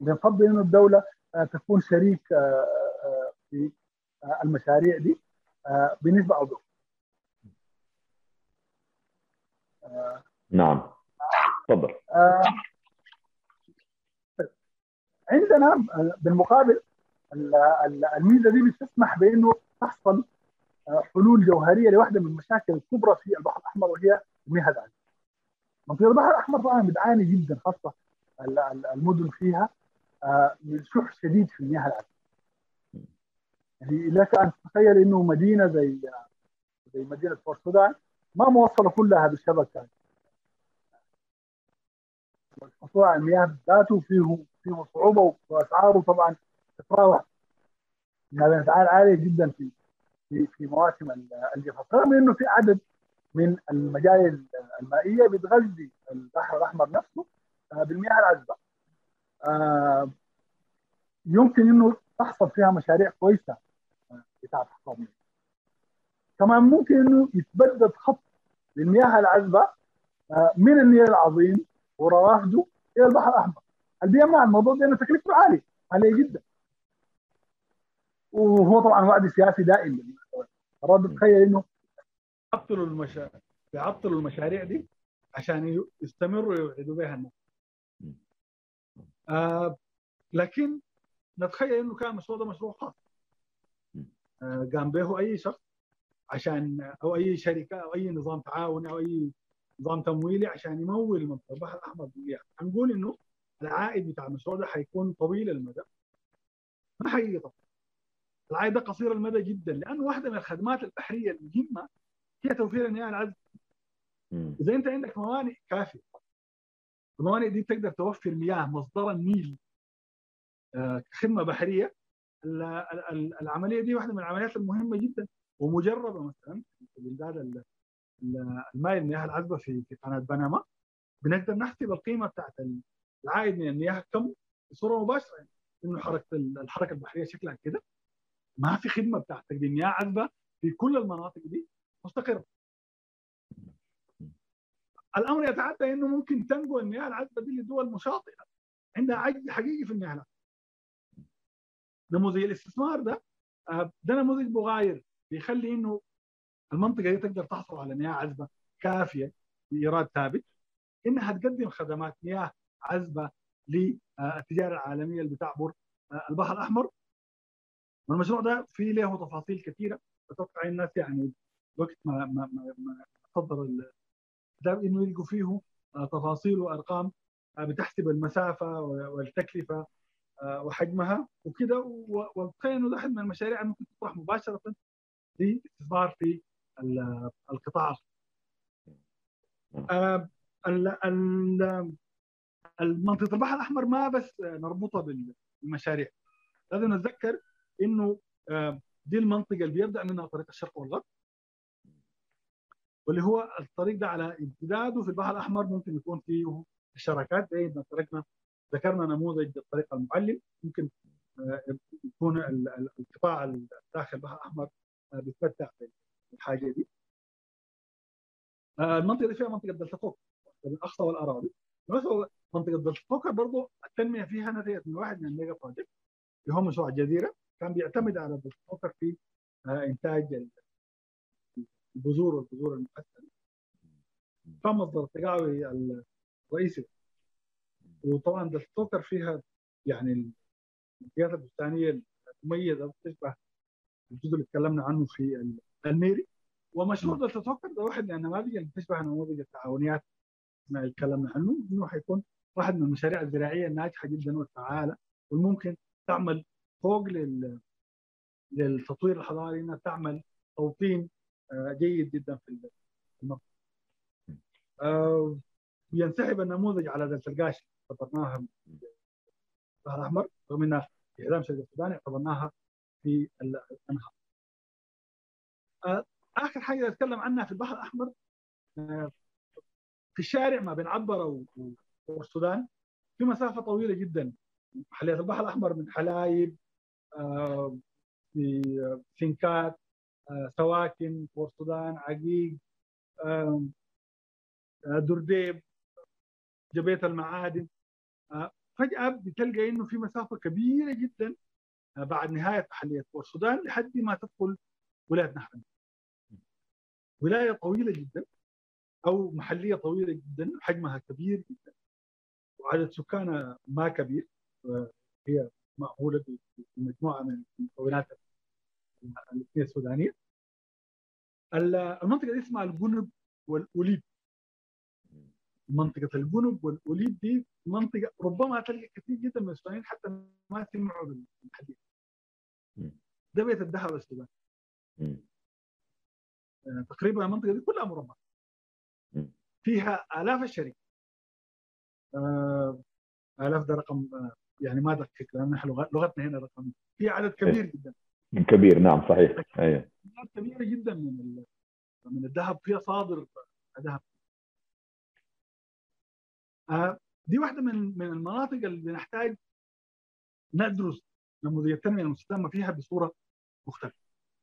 بيفضل إنه الدولة تكون شريك في المشاريع دي بنسبة أو بأخرى. نعم تفضل عندنا بالمقابل الميزة دي بتسمح بإنه تحصل حلول جوهرية لواحدة من المشاكل الكبرى في البحر الأحمر وهي المياه العذبه. منطقة البحر الأحمر طبعا بتعاني جدا خاصة المدن فيها من شح شديد في المياه العذبه. يعني لك ان تتخيل إنه مدينة زي زي مدينة بورت السودان ما موصلة كلها بالشبكة على المياه ذاته فيه فيه صعوبة وأسعاره طبعا تتراوح. من اسعار عاليه جدا في في في مواسم الجفاف. رغم إنه في عدد من المجاري المائية بتغذي البحر الأحمر نفسه بالمياه العذبة. يمكن إنه تحصل فيها مشاريع كويسة بتاعت حصاد كمان ممكن إنه يتبدد خط للمياه العذبة من النيل العظيم وروافده إلى البحر الأحمر. اللي بيمنع الموضوع ده تكلفته عاليه عاليه جدا. وهو طبعا وعد سياسي دائم. مرات تخيل إنه يعطلوا المشاريع بيعطلوا المشاريع دي عشان يستمروا يوعدوا بها الناس. آه لكن نتخيل إنه كان المشروع ده مشروع خاص. آه قام به أي شخص عشان أو أي شركة أو أي نظام تعاوني أو أي نظام تمويلي عشان يمول منطقه البحر الاحمر بالمياه هنقول إنه العائد بتاع المشروع ده حيكون طويل المدى. ما حقيقي طبعا. العائد ده قصير المدى جدا لأنه واحدة من الخدمات البحرية المهمة هي توفير المياه العذبه إذا أنت عندك موانئ كافية. الموانئ دي تقدر توفر مياه مصدر النيل كخدمة بحرية. العملية دي واحدة من العمليات المهمة جدا. ومجربة مثلا في بلدان الماء المياه العذبة في في قناة بنما. بنقدر نحسب القيمة بتاعت العائد من المياه كم؟ بصورة مباشرة. يعني إنه حركة الحركة البحرية شكلها كده. ما في خدمة بتاعت تقديم مياه عذبة في كل المناطق دي مستقرة. الأمر يتعدى إنه ممكن تنقل المياه العذبة دي لدول مشاطئة. عندها عجز حقيقي في المياه. العذبه نموذج الاستثمار ده ده نموذج مغاير. بيخلي إنه المنطقة دي تقدر تحصل على مياه عذبة كافية بايراد ثابت إنها تقدم خدمات مياه عذبة للتجارة العالمية اللي بتعبر البحر الأحمر. والمشروع ده فيه له تفاصيل كثيرة أتوقع الناس يعني وقت ما ما ما, ما صدر الكتاب إنه يلقوا فيه تفاصيل وأرقام بتحسب المسافة والتكلفة وحجمها وكده. وتخيل إنه أحد من المشاريع ممكن تطرح مباشرة لاستثمار في القطاع. المنطقة البحر الأحمر ما بس نربطها بالمشاريع. لازم نتذكر إنه دي المنطقة اللي بيبدأ منها طريق الشرق والغرب واللي هو الطريق ده على امتداده في البحر الأحمر. ممكن يكون فيه شراكات زي ما تركنا ذكرنا نموذج الطريق المعلم. ممكن يكون القطاع داخل البحر الأحمر بيتمتع بالحاجة دي. المنطقة دي فيها منطقة دلتا فوق من اقصى والأراضي. منطقة دلتا فوق برضه التنمية فيها نتيجه من واحد من الميجا بروجكت اللي هو مشروع الجزيره كان بيعتمد على دلتا فوق في إنتاج البذور والبذور المحسنه كان مصدر التقاوي الرئيسي وطبعا دلتا فيها يعني القياده البستانية المميزة بتشبه الجزء اللي تكلمنا عنه في الميري. ومشروع دلتا طوكر ده واحد من النماذج اللي بتشبه نموذج التعاونيات اللي تكلمنا عنه إنه حيكون واحد من المشاريع الزراعية الناجحة جدا والفعاله والممكن تعمل فوق لل للتطوير الحضاري إنها تعمل توطين جيد جدا في المنطقة. ينسحب النموذج على دلتا القاش اعتبرناها البحر الأحمر رغم إنها في إعلام شرق السودان اعتبرناها في الأنهار. آخر حاجة أتكلم عنها في البحر الأحمر في الشارع ما بين عبره والسودان في مسافة طويلة جدا. محليات البحر الأحمر من حلايب في سنكات سواكن بور السودان عقيق درديب جبيت المعادن. فجأة بتلقى إنه في مسافة كبيرة جدا بعد نهاية محليه بور السودان لحد ما تدخل ولاية نحن ولاية طويلة جدا أو محلية طويلة جدا حجمها كبير جدا وعدد سكانها ما كبير هي مأهولة بمجموعة من المكونات الاثنين السودانية. المنطقة دي اسمها الجنب والأوليب. منطقة الجنب والأوليب دي منطقة ربما تلقى كثير جدا من السودانيين حتى ما سمعوا بالحديث ده بيت الذهب السوداني. تقريبا المنطقة دي كلها مربع فيها آلاف الشركات آلاف ده رقم يعني ما دقق لأن إحنا لغتنا هنا رقم. في عدد كبير جدا. كبير نعم صحيح. أيوه عدد كبيره جدا من من الذهب فيها صادر ذهب. آه دي واحدة من من المناطق اللي نحتاج ندرس نموذج التنمية المستدامة فيها بصورة مختلفة.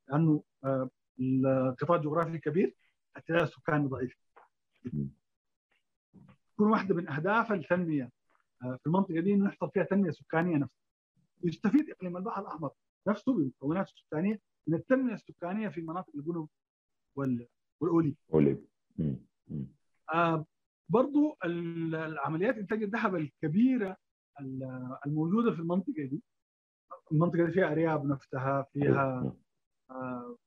لأنه آه القطاع الجغرافي كبير التداول السكاني ضعيف. تكون واحدة من أهداف التنمية في المنطقة دي إنه يحصل فيها تنمية سكانية نفسها. يستفيد اقليم البحر الأحمر نفسه بمكوناته السكانيه من التنمية السكانية في مناطق الجنوب والاوليب اوليب آه برضو العمليات إنتاج الذهب الكبيرة الموجودة في المنطقة دي المنطقة دي فيها ارياب نفسها فيها آه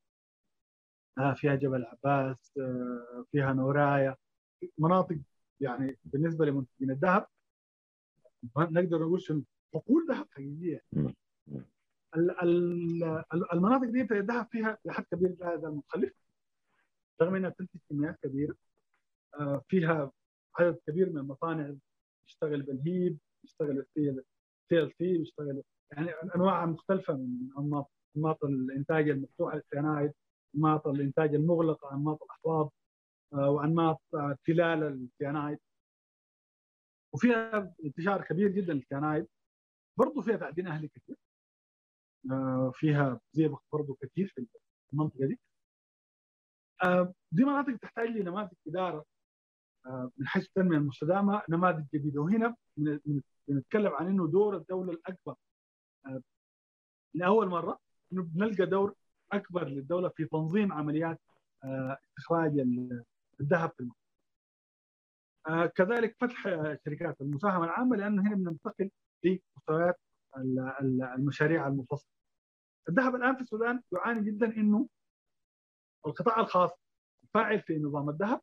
فيها جبل عباس آه فيها نورايا. مناطق يعني بالنسبة لمنتجين الذهب نقدر نقول شنو حقول ذهب حقيقية. المناطق دي الذهب فيها لحد كبير هذا المخلف رغم إنها تنتج كميات كبيرة. فيها عدد كبير من المصانع تشتغل بالهيب تشتغل في سي ال سي تشتغل يعني أنواع مختلفة من أنماط أنماط الإنتاج المفتوح السيانايد انماط الإنتاج المغلق انماط الأحواض وانماط تلال السيانايد وفيها انتشار كبير جدا للكنائب برضه فيها تعدين أهلي كثير. فيها زئبق برضه كثير في المنطقة دي. دي مناطق تحتاج لنماذج إدارة من حيث التنميه المستدامة نماذج جديدة. وهنا بنتكلم عن إنه دور الدولة الأكبر. لأول مرة بنلقى دور أكبر للدولة في تنظيم عمليات استخراج الذهب في المنطقة. كذلك فتح شركات المساهمة العامة لأنه هنا بننتقل لمستويات المشاريع المفصله. الذهب الآن في السودان يعاني جدا إنه القطاع الخاص فاعل في نظام الذهب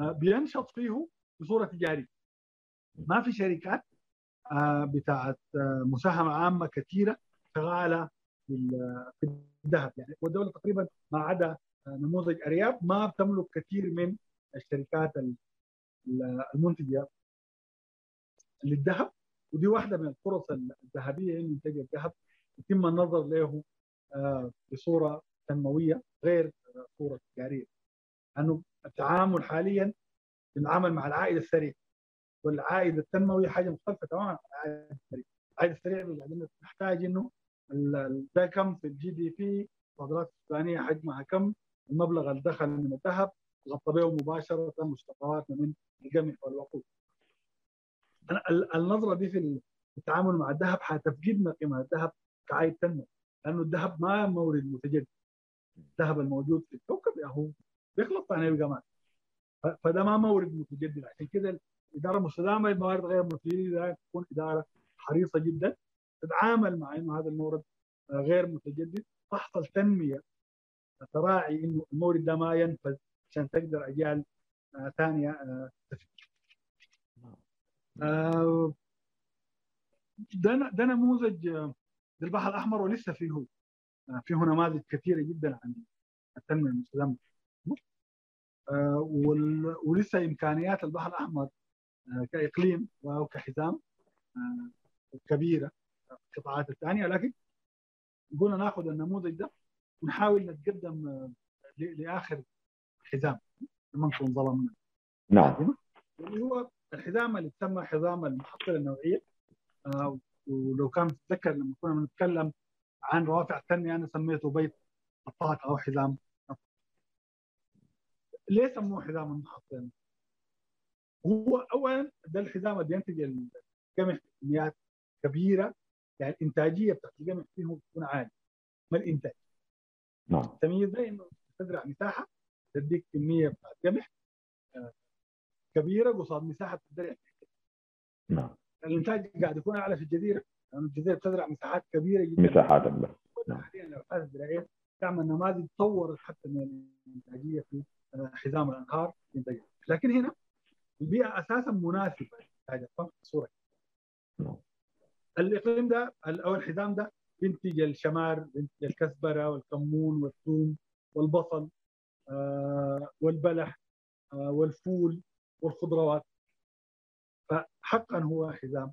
بينشط فيه بصورة تجارية. ما في شركات بتاعت مساهمة عامة كثيرة شغالة في الذهب. يعني والدولة تقريبا ما عدا نموذج ارياب ما بتملك كثير من الشركات المنتجة للذهب ودي واحدة من الفرص الذهبية إنه ينتج الذهب. يتم النظر له بصورة تنموية غير صورة تجارية. لأنه التعامل حاليا بنتعامل مع العائد السريع والعائد التنموي حاجة مختلفة تماما عن العائد السريع. العائد السريع نحتاج إنه ده كم في الجي دي بي الصادرات السودانيه حجمها كم؟ المبلغ اللي دخل من الذهب غطى به مباشرة مشتقاتنا من القمح والوقود. النظرة دي في التعامل مع الذهب حتفقدنا قيمة الذهب كعائد تنموي لأنه الذهب ما مورد متجدد. الذهب الموجود في الكوكب هو بيخلط ثاني القمح فده ما مورد متجدد. عشان كده الإدارة المستدامه للموارد غير المتجدده تكون إدارة حريصة جدا. تتعامل مع إنه هذا المورد غير متجدد. تحصل تنميه تراعي إنه المورد ده ما ينفذ عشان تقدر اجيال ثانية تستفيد. ده ده نموذج للبحر الأحمر ولسه فيه فيه نماذج كثيرة جدا عن التنمية المستدامة. ولسه إمكانيات البحر الأحمر كإقليم وكحزام كبيرة. القطاعات الثانية. لكن قلنا ناخذ النموذج ده ونحاول نتقدم لآخر حزام. لما نكون ظلمنا. نعم. اللي هو الحزام اللي تسمى حزام المحصله النوعية. آه ولو كان تتذكر لما كنا بنتكلم عن روافع التنمية أنا سميته بيت الطاقة أو حزام. ليه سموه حزام المحصله؟ هو اولا ده الحزام اللي بينتج القمح بكميات كبيرة يعني الإنتاجية بتاعت القمح فيه تكون عالية ما الإنتاج؟ نعم. تمييز ده إنه تزرع مساحة تديك كمية بتاعت قمح كبيرة قصاد مساحة تزرع نعم. الإنتاج قاعد يكون أعلى في الجزيرة لأنه الجزيرة بتزرع مساحات كبيرة جدا. مساحات أكبر. حاليا الابحاث الزراعيه تعمل نماذج طورت حتى من الإنتاجية في حزام الأنهار لكن هنا البيئة أساسا مناسبة لهذا الصورة الإقليم ده أو الحزام ده بينتج الشمار بينتج الكزبرة والكمون والثوم والبصل آه والبلح آه والفول والخضروات. فحقا هو حزام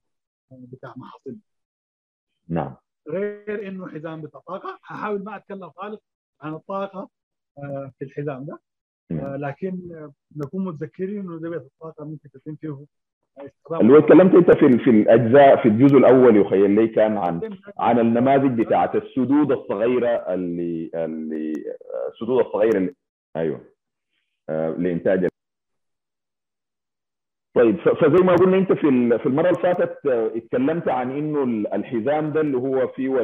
بتاع محاصيل. نعم. غير إنه حزام بتاع طاقة. هحاول ما أتكلم خالص عن الطاقة آه في الحزام ده. آه لكن نكون متذكرين إنه ده بيت الطاقة ممكن تتم فيه اللي هو اتكلمت انت في في الاجزاء في الجزء الأول يخيل لي كان عن عن النماذج بتاعت السدود الصغيرة اللي اللي السدود الصغيرة اللي أيوه. آه لإنتاج طيب فزي ما قلنا انت في في المرة اللي فاتت اتكلمت عن إنه الحزام ده اللي هو فيه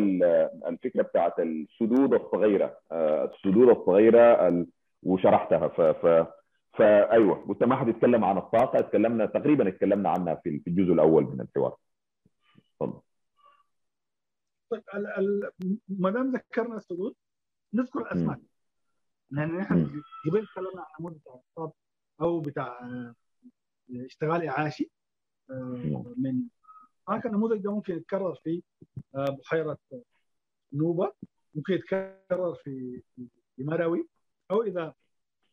الفكرة بتاعت السدود الصغيرة. السدود الصغيرة وشرحتها. ف فأيوة ما حد يتكلم عن الطاقة اتكلمنا تقريبا اتكلمنا عنها في الجزء الأول من الحوار. تفضل. طيب ما دام ذكرنا السدود نذكر الاسماك لأن إحنا قبل تكلمنا عن نموذج بتاع الصاد أو بتاع اشتغال إعاشي من هذا النموذج ده ممكن يتكرر في بحيرة نوبة ممكن يتكرر في في مروي أو إذا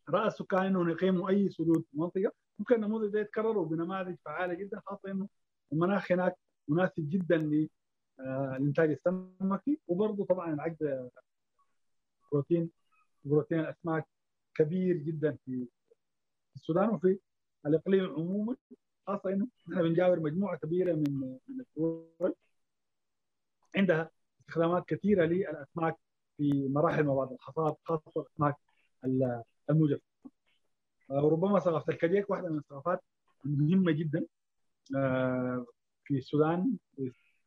راى السكان يقيموا أي سدود في المنطقة ممكن النموذج ده يتكرر بنماذج فعالة جدا خاصة إنه المناخ هناك مناسب جدا للانتاج السمكي وبرضه طبعا العجز بروتين بروتين الأسماك كبير جدا في السودان. وفي الإقليم عموما خاصة إنه نحن بنجاور مجموعة كبيرة من من الدول عندها استخدامات كثيرة للأسماك في مراحل بعد الحصاد خاصة الأسماك الموجبه وربما ثقافة الكديك واحدة من الثقافات المهمة جدا. في السودان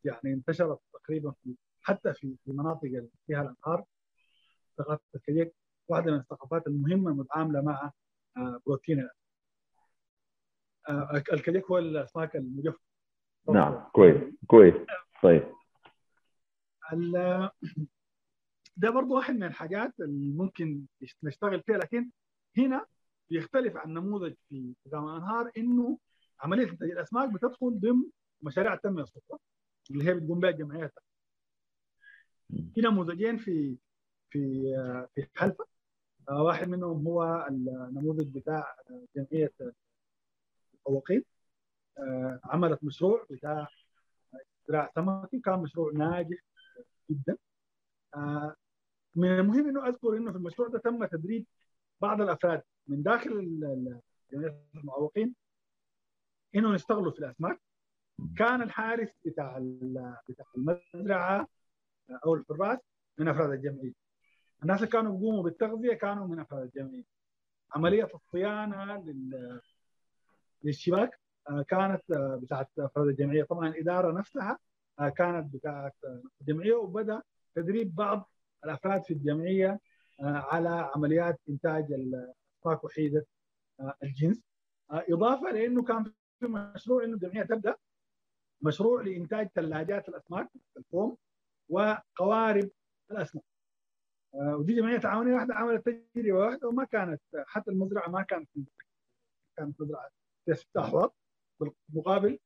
يعني انتشرت تقريبا في حتى في المناطق اللي فيها الأنهار. ثقافة الكجك واحدة من الثقافات المهمة المتعاملة مع بروتين. الكجك هو الأسماك المجففه نعم كويس كويس طيب ده برضه واحد من الحاجات اللي ممكن نشتغل فيها لكن هنا بيختلف عن نموذج في نظام الانهار إنه عملية إنتاج الأسماك بتدخل ضمن مشاريع التنميه الصغرى اللي هي بتقوم بها الجمعيات في نموذجين في في في حلفة. واحد منهم هو النموذج بتاع جمعية الطواقيت عملت مشروع بتاع زراعة سمكي كان مشروع ناجح جدا. من المهم إنه أذكر إنه في المشروع ده تم تدريب بعض الأفراد من داخل جمعية المعوقين انهم يشتغلوا في الأسماك. كان الحارس بتاع بتاع المزرعة أو الحراس من أفراد الجمعية. الناس اللي كانوا بيقوموا بالتغذية كانوا من أفراد الجمعية. عملية الصيانة لل... للشباك كانت بتاعت أفراد الجمعية. طبعا الإدارة نفسها كانت بتاعت الجمعيه وبدأ تدريب بعض الافراد في الجمعية على عمليات إنتاج الاسماك وحيدة الجنس. إضافة لإنه كان في مشروع إنه الجمعية تبدأ مشروع لإنتاج ثلاجات الأسماك الفوم وقوارب الأسماك. ودي جمعية تعاونية واحدة عملت تجربة واحدة وما كانت حتى المزرعة ما كانت كانت مزرعة ست أحواض بالمقابل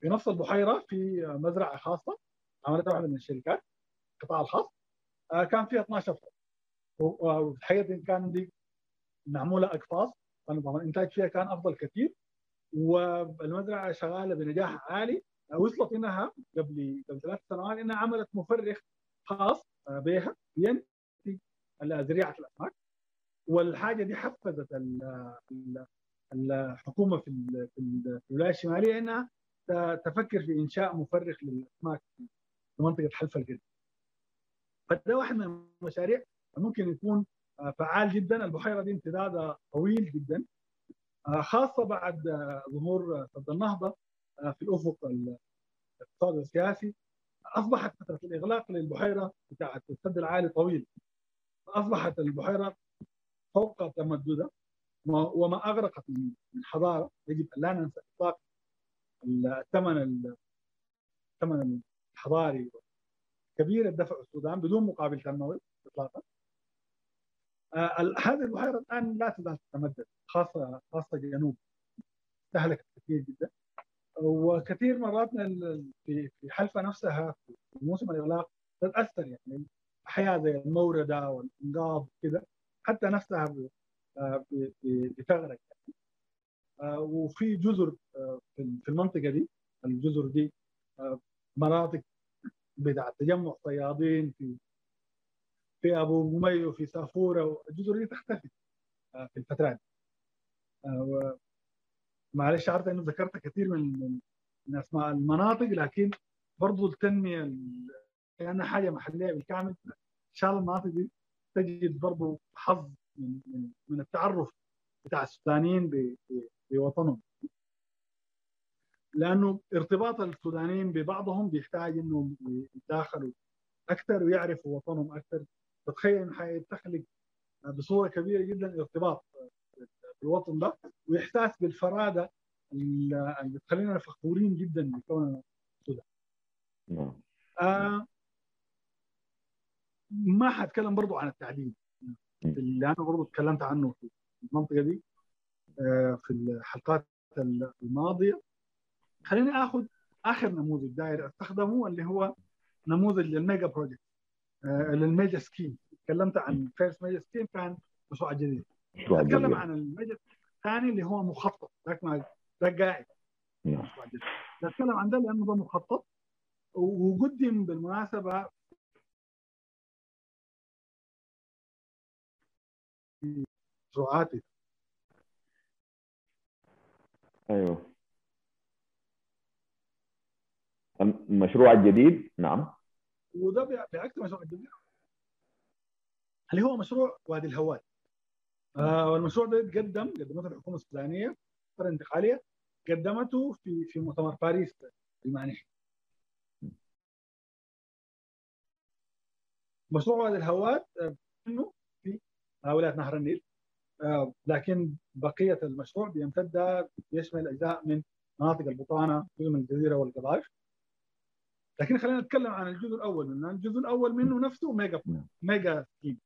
في نفس البحيرة في مزرعة خاصة عملتها واحدة من الشركات القطاع الخاص. كان فيها 12 فرد. والحقيقة كان دي معمولة اقفاص طبعا الانتاج فيها كان أفضل كثير. والمزرعة شغالة بنجاح عالي. وصلت إنها قبل قبل ثلاث سنوات إنها عملت مفرخ خاص بها ينتج زراعه الأسماك. والحاجة دي حفزت الحكومة في الولايه الشمالية إنها تفكر في إنشاء مفرخ للأسماك في منطقة حلف القدر. فده واحد من المشاريع ممكن يكون فعال جدا. البحيرة دي امتدادها طويل جدا خاصة بعد ظهور سد النهضة في الأفق الاقتصادي والسياسي أصبحت فترة الإغلاق للبحيرة بتاعت السد العالي طويل. اصبحت البحيرة فوق تمددها وما أغرقت من حضارة. يجب أن لا ننسى إطلاق الثمن الثمن الحضاري كبير الدفع السودان بدون مقابل تنموي اطلاقا. آه هذه البحيرة الآن لا تزال تتمدد خاصه خاصة جنوب. استهلكت كثير جدا. وكثير مرات في في حلفة نفسها في موسم الإغلاق تتأثر يعني احياء زي الموردة والانقاض كذا حتى نفسها بتغرق يعني. آه وفي جزر آه في المنطقة دي الجزر دي مناطق بتاع تجمع صيادين في في أبو ممي وفي سافوره الجزر دي تختفي في الفترات معلش عارف إنه ذكرت كثير من من أسماء المناطق لكن برضو التنمية لأنها حاجة محلية بالكامل إن شاء الله المناطق دي تجد برضو حظ من, من التعرف بتاع السودانيين بوطنهم. لأنه ارتباط السودانيين ببعضهم بيحتاج إنهم يتداخلوا أكثر ويعرفوا وطنهم أكثر. بتخيل حيتخلق بصورة كبيرة جدا ارتباط بالوطن ده وإحساس بالفرادة اللي بتخلينا فخورين جدا بكوننا السودان. آه ما حأتكلم برضو عن التعدين. اللي أنا برضو تكلمت عنه في المنطقة دي آه في الحلقات الماضية. خليني آخذ آخر نموذج داير أستخدمه اللي هو نموذج لل mega project آه لل mega scheme تكلمت عن first mega scheme كان مشروع جديد. أتكلم عن ال mega الثاني اللي هو مخطط. ذاك ما ذاك قاعد. نتكلم عن ده لأنه ده مخطط. وقدم بالمناسبة مشروعاتي. أيوه. المشروع الجديد نعم. وده بعكس المشروع الجديد اللي هو مشروع؟ وادي الهواد آه والمشروع ده تقدم قدمته الحكومة السودانية الفترة الانتقالية قدمته في في مؤتمر باريس المانحين مشروع وادي الهواد منه في ولايه نهر النيل لكن بقية المشروع بيمتد يشمل أجزاء من مناطق البطانة من الجزيرة والقضارف لكن خلينا نتكلم عن الجزء الأول منه الجزء الأول منه نفسه mega mega scheme.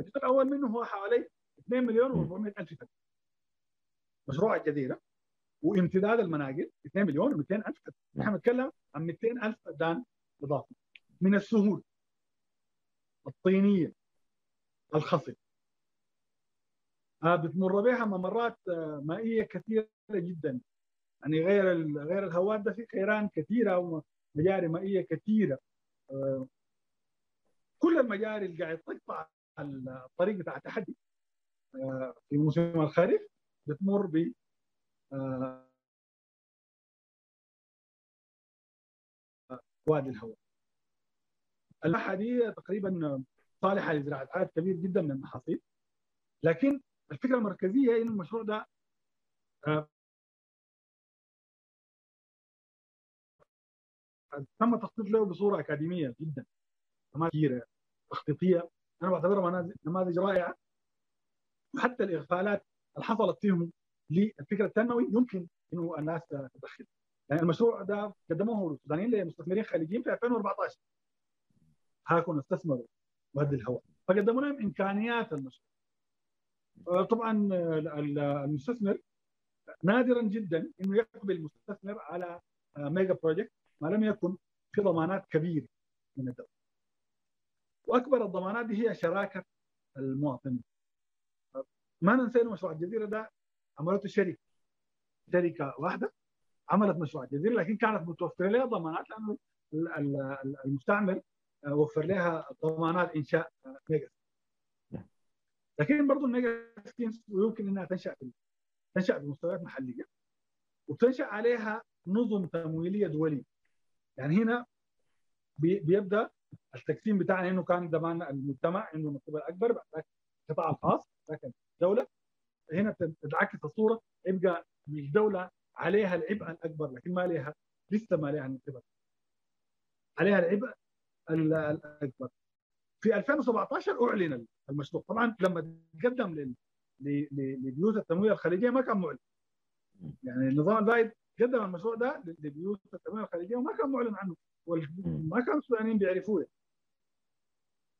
الجزء الأول منه هو حوالي 2 مليون و400 ألف فدان مشروع الجزيره وامتداد المناقل 2 مليون و200 ألف فدان نحن نتكلم عن 200 ألف فدان إضافي. من السهول الطينية الخصب. بتمر بها ممرات آه مائية كثيرة جدا. يعني غير غير الهواد ده في خيران كثيرة ومجاري مائية كثيرة. آه كل المجاري اللي قاعد تقطع الطريق بتاع التحدي في موسم الخريف بتمر ب وادي الهواء. المساحه دي تقريبا صالحة لزراعة عدد كبير جدا من المحاصيل. لكن الفكرة المركزية إن المشروع ده تم التخطيط له بصورة أكاديمية جدا كثيره تخطيطية. أنا بعتبرها نماذج رائعة. وحتى الإغفالات اللي حصلت فيهم للفكره التنموي يمكن إنه الناس تدخل يعني المشروع ده قدموه السودانيين لمستثمرين خليجيين في 2014 هاكم استثمروا وهد الهواء. فقدموا لهم إمكانيات المشروع. طبعا المستثمر نادرا جدا إنه يقبل المستثمر على mega project ما لم يكن في ضمانات كبيرة من الدولة. وأكبر الضمانات دي هي شراكة المواطنين. ما ننسى انه مشروع الجزيرة ده عملته شركة شركة واحدة عملت مشروع الجزيرة لكن كانت متوفره لها ضمانات لأنه المستعمر وفر لها ضمانات إنشاء mega لكن برضه ال mega schemes يمكن إنها تنشأ في تنشأ بمستويات محلية وتنشأ عليها نظم تمويلية دولية. يعني هنا بيبدأ التقسيم بتاعنا إنه كان زمان المجتمع عنده النصيب الاكبر بعد القطاع الخاص لكن الدولة. هنا تتعكس الصورة يبقى الدولة عليها العبء الأكبر لكن ما عليها لسه ما عليها النصيب عليها العبء الأكبر. في 2017 أعلن المشروع. طبعا لما تقدم لبيوت التمويل الخليجية ما كان معلن. يعني النظام البايد قدم المشروع ده لبيوت التمويل الخليجية وما كان معلن عنه. وما كانوا السودانيين بيعرفوه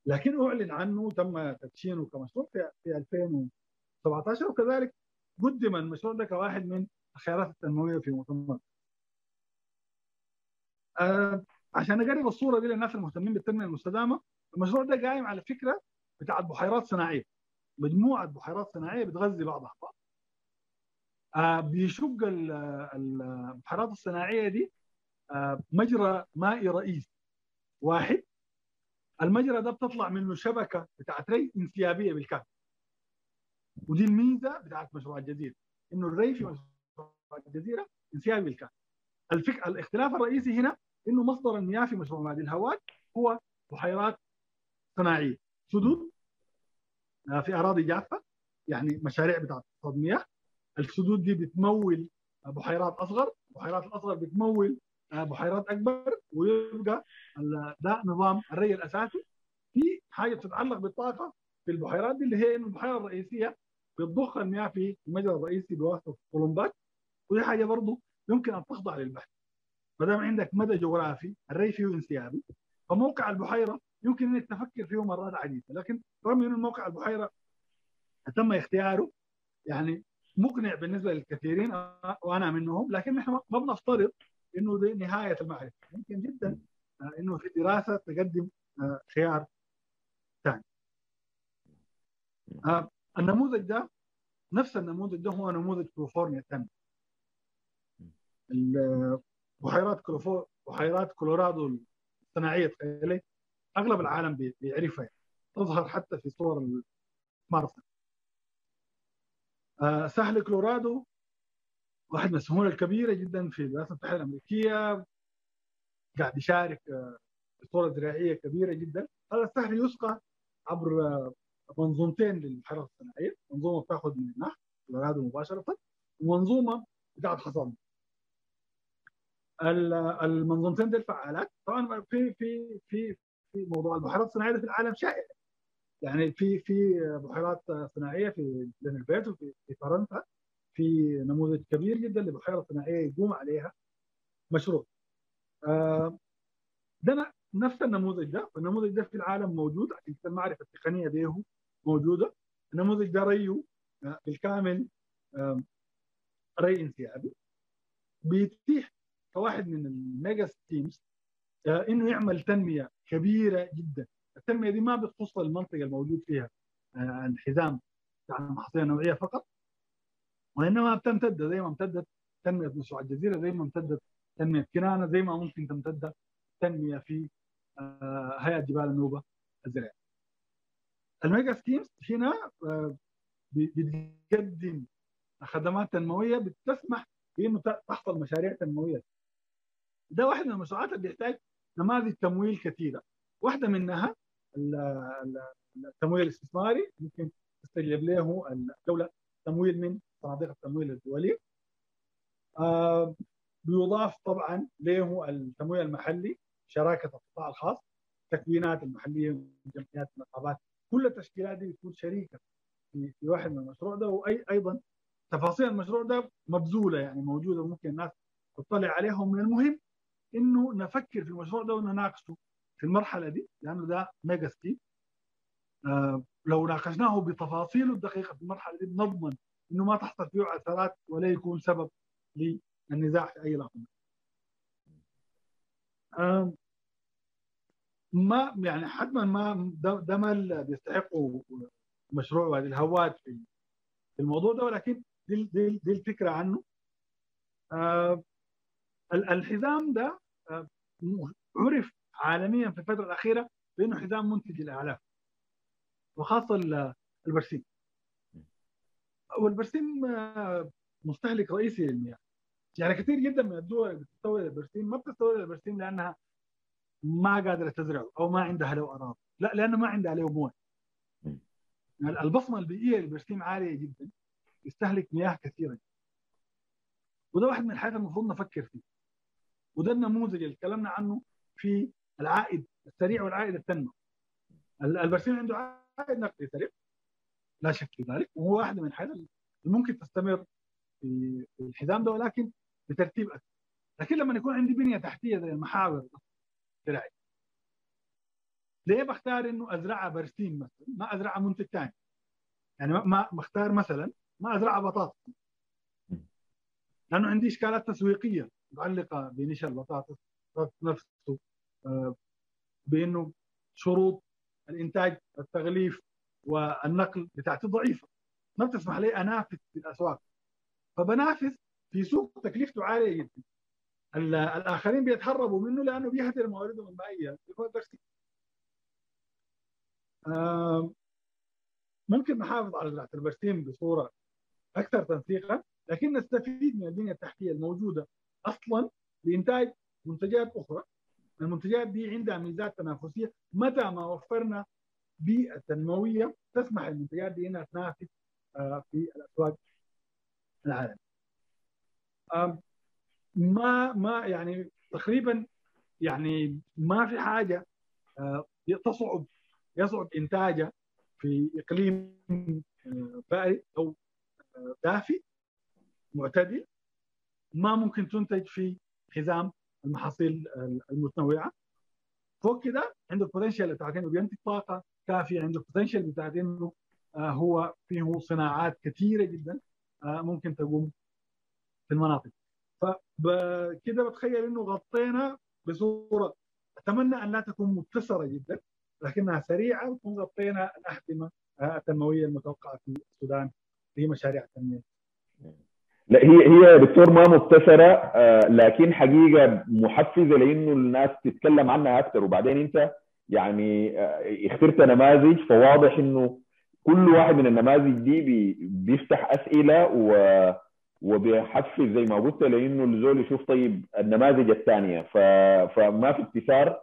لكن أعلن عنه وتم تدشينه كمشروع في في 2017 وكذلك قدم المشروع ده كواحد من الخيارات التنموية في مؤتمر. آه عشان أقرب الصورة دي للناس المهتمين بالتنمية المستدامة المشروع ده قايم على فكرة بتاعت بحيرات صناعية. مجموعة بحيرات صناعية بتغذي بعضها بعض بيشق البحيرات الصناعية دي آه مجرى مائي رئيسي واحد. المجرى ده بتطلع منه شبكة بتاعت ري انسيابية بالكامل ودي الميزة بتاعت مشروع الجزيرة إنه الري في مشروع الجزيرة انسيابي بالكامل الفك... الاختلاف الرئيسي هنا إنه مصدر المياه في مشروع وادي الهواد هو بحيرات صناعية. سدود في أراضي جافة يعني مشاريع بتاعت مياه. السدود دي بتمول بحيرات أصغر البحيرات الأصغر بتمول بحيرات أكبر ويبقى ده نظام الري الأساسي. في حاجة بتتعلق بالطاقة في البحيرات دي اللي هي إنه البحيرة الرئيسية بتضخ المياه في المجرى الرئيسي بواسطة الطلمبات ودي حاجة برضه يمكن أن تخضع للبحث. ما دام عندك مدى جغرافي الري فيه انسيابي. فموقع البحيرة يمكن إنك تفكر فيه مرات عديدة. لكن رغم إنه موقع البحيرة تم اختياره يعني مقنع بالنسبة للكثيرين وأنا منهم لكن نحن ما بنفترض إنه دي نهاية المعرفة. ممكن جدا إنه في دراسة تقدم خيار ثاني. النموذج ده نفس النموذج ده هو نموذج كاليفورنيا الثاني. بحيرات بحيرات كولورادو الصناعية أغلب العالم بيعرفها تظهر حتى في صور آه سهل كولورادو واحد من السهول الكبيرة جدا في الولايات المتحده الأمريكية قاعد يشارك بصوره زراعيه كبيرة جدا. هذا السهل يسقى عبر منظومتين للبحيرات الصناعية. منظومة بتأخذ من النهر كولورادو مباشرة ومنظومة بتاعت حصان المنظومتين دي الفعالات طبعا في في في في موضوع البحيرات الصناعية في العالم شائع. يعني في في بحيرات صناعية في لين البيت وفي في فرنسا. في نموذج كبير جدا لبحيرة صناعية يقوم عليها مشروع. آه، ده نفس النموذج ده. والنموذج ده في العالم موجود. عشان المعرفة التقنية به موجودة. النموذج ده ريه آه، بالكامل ري انسيابي. بيتيح كواحد من ال mega schemes إنه يعمل تنمية كبيرة جدا. التنمية دي ما بتخص المنطقة الموجود فيها آه، الحزام بتاع المحاصيل النوعية فقط وإنما بتمتد زي ما امتدت تنمية مشروع الجزيرة زي ما امتدت تنمية كنانة زي ما ممكن تمتد تنمية في آه، هيئة جبال النوبة الزراعيه. ال mega schemes هنا آه، بتقدم خدمات تنموية بتسمح بإنه تحصل مشاريع تنموية. ده واحد من المشروعات اللي بيحتاج نماذج تمويل كثيرة. واحدة منها التمويل الاستثماري ممكن تستجلب له الدولة تمويل من صناديق التمويل الدولي. آه بيضاف طبعا له التمويل المحلي شراكة القطاع الخاص التكوينات المحلية جمعيات النقابات كل التشكيلات دي بتكون شريكة في, في واحد من المشروع ده واي أيضا تفاصيل المشروع ده مبذولة يعني موجودة ممكن الناس تطلع عليها. ومن المهم إنه نفكر في المشروع ده ونناقشه في المرحلة دي لأنه ده ميجا آه لو ناقشناه بتفاصيله الدقيقة في المرحلة دي بنضمن إنه ما تحصل فيه عثرات ولا يكون سبب للنزاع في أي لحظة. آه ما يعني حتما ما ده ما بيستحقوا مشروع وادي الهواد في الموضوع ده ولكن دي, دي, دي الفكرة عنه آه الحزام ده آه عرف عالميا في الفترة الأخيرة بأنه حزام منتج الاعلاف وخاصة البرسيم. والبرسيم مستهلك رئيسي للمياه. يعني كثير جدا من الدول اللي بتستورد البرسيم ما بتستورد البرسيم لأنها ما قادرة تزرعه أو ما عندها له أراضي. لا لأنه ما عندها له مويه. يعني البصمة البيئية للبرسيم عالية جدا يستهلك مياه كثيره وده واحد من الحاجات المفروض نفكر فيه. وده النموذج اللي تكلمنا عنه في العائد السريع والعائد التنموي البرسيم عنده عائد نقدي سريع. لا شك في ذلك وهو واحدة من الحاجات ممكن تستمر في الحزام ده ولكن بترتيب أكثر. لكن لما يكون عندي بنية تحتية زي المحاور الزراعيه ليه بختار إنه ازرعها برسيم مثلا؟ ما ازرعها منتج ثاني يعني ما بختار مثلا ما ازرعها بطاطس. لأنه عندي إشكالات تسويقية متعلقة بنشا البطاطس نفسه. بأنه شروط الإنتاج التغليف والنقل بتاعتي ضعيفه ما بتسمح لي أنافس في الأسواق. فبنافس في سوق تكلفته عالية جدا. الآخرين بيتهربوا منه لأنه بيهدر مواردهم المائيه هو البرسيم ممكن نحافظ على البرسيم بصورة أكثر تنسيقا لكن نستفيد من البنية التحتية الموجودة أصلا لإنتاج منتجات أخرى. المنتجات دي عندها ميزات تنافسية. متى ما وفرنا بيئة تنموية تسمح للمنتجات دي إنها تنافس في الأسواق العالمية. ما ما يعني تقريبا يعني ما في حاجة تصعب يصعب انتاجها في إقليم بارد أو دافي معتدل. ما ممكن تنتج في حزام. المحاصيل المتنوعة. فوق كده عنده ال potential بتاعت انه بينتج طاقة كافية عنده ال potential بتاعت انه هو فيه صناعات كثيرة جدا ممكن تقوم في المناطق. فكده بتخيل إنه غطينا بصورة أتمنى أن لا تكون مختصره جدا لكنها سريعة وتكون غطينا الأحزمة التنمويه المتوقعة في السودان في مشاريع التنميه. لا هي هي دكتور ما مختصره آه لكن حقيقة محفزة لإنه الناس تتكلم عنها أكثر وبعدين أنت يعني آه اخترت نماذج فواضح إنه كل واحد من النماذج دي بي بيفتح أسئلة و وبيحفز زي ما قلت لإنه الزول يشوف طيب النماذج الثانية. فما في اختصار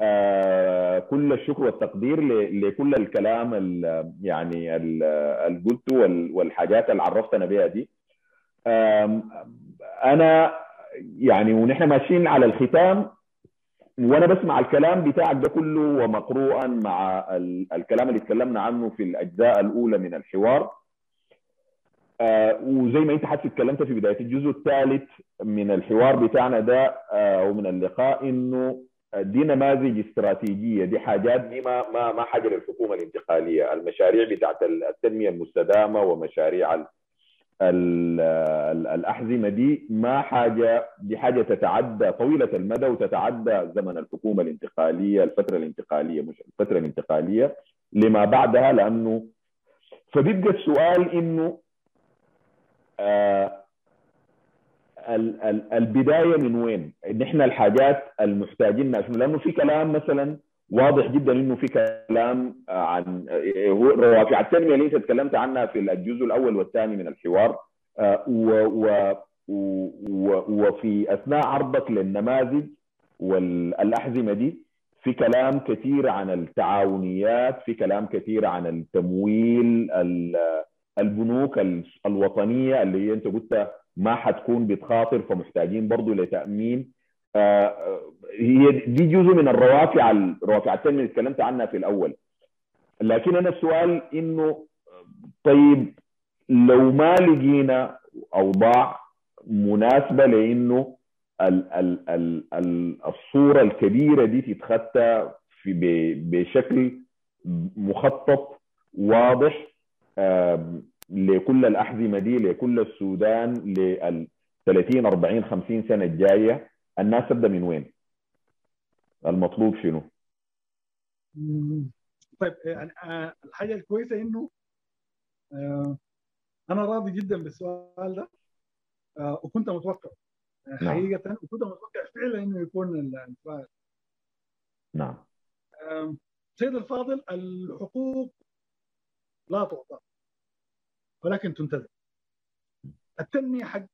آه كل الشكر والتقدير. لكل الكلام ال... يعني اللي قلته وال... والحاجات اللي عرفتنا بها دي أنا يعني ونحن ماشيين على الختام وأنا بسمع الكلام بتاعك ده كله ومقروءا مع الكلام اللي تكلمنا عنه في الأجزاء الأولى من الحوار. آه وزي ما أنت حتى اتكلمت في بداية الجزء الثالث من الحوار بتاعنا ده آه ومن اللقاء إنه دي نماذج استراتيجية دي حاجات دي ما ما ما حاجة للحكومة الانتقالية المشاريع بتاعت التنمية المستدامة ومشاريع الأحزمة دي ما حاجة دي حاجة تتعدى طويلة المدى وتتعدى زمن الحكومة الانتقالية الفترة الانتقالية مش الفترة الانتقالية لما بعدها لأنه فبيبقى السؤال إنه آه البداية من وين؟ إن إحنا الحاجات المحتاجين لأنه في كلام مثلا واضح جدا إنه في كلام عن روافع التنمية اللي أنت تكلمت عنها في الجزء الأول والثاني من الحوار و و وفي أثناء عرضك للنماذج والأحزمة دي في كلام كثير عن التعاونيات في كلام كثير عن التمويل البنوك الوطنية اللي أنت قلت ما حتكون بتخاطر فمحتاجين برضه لتأمين هي دي جزء من الروافع الروافع التنميه اللي تكلمت عنها في الأول. لكن أنا السؤال إنه طيب لو ما لقينا أوضاع مناسبة لإنه ال ال ال ال الصورة الكبيرة دي تتخطى في بشكل مخطط واضح لكل الأحزمة دي لكل السودان لل 30 40 50 سنة الجاية الناس تبدأ من وين؟ المطلوب شنو؟ طيب يعني الحاجة الكويسة إنه أنا راضي جدا بالسؤال ده وكنت متوقع حقيقة وكنت متوقع فعلا إنه يكون السؤال نعم سيد الفاضل الحقوق لا تعطى ولكن تنتزع التنمية حق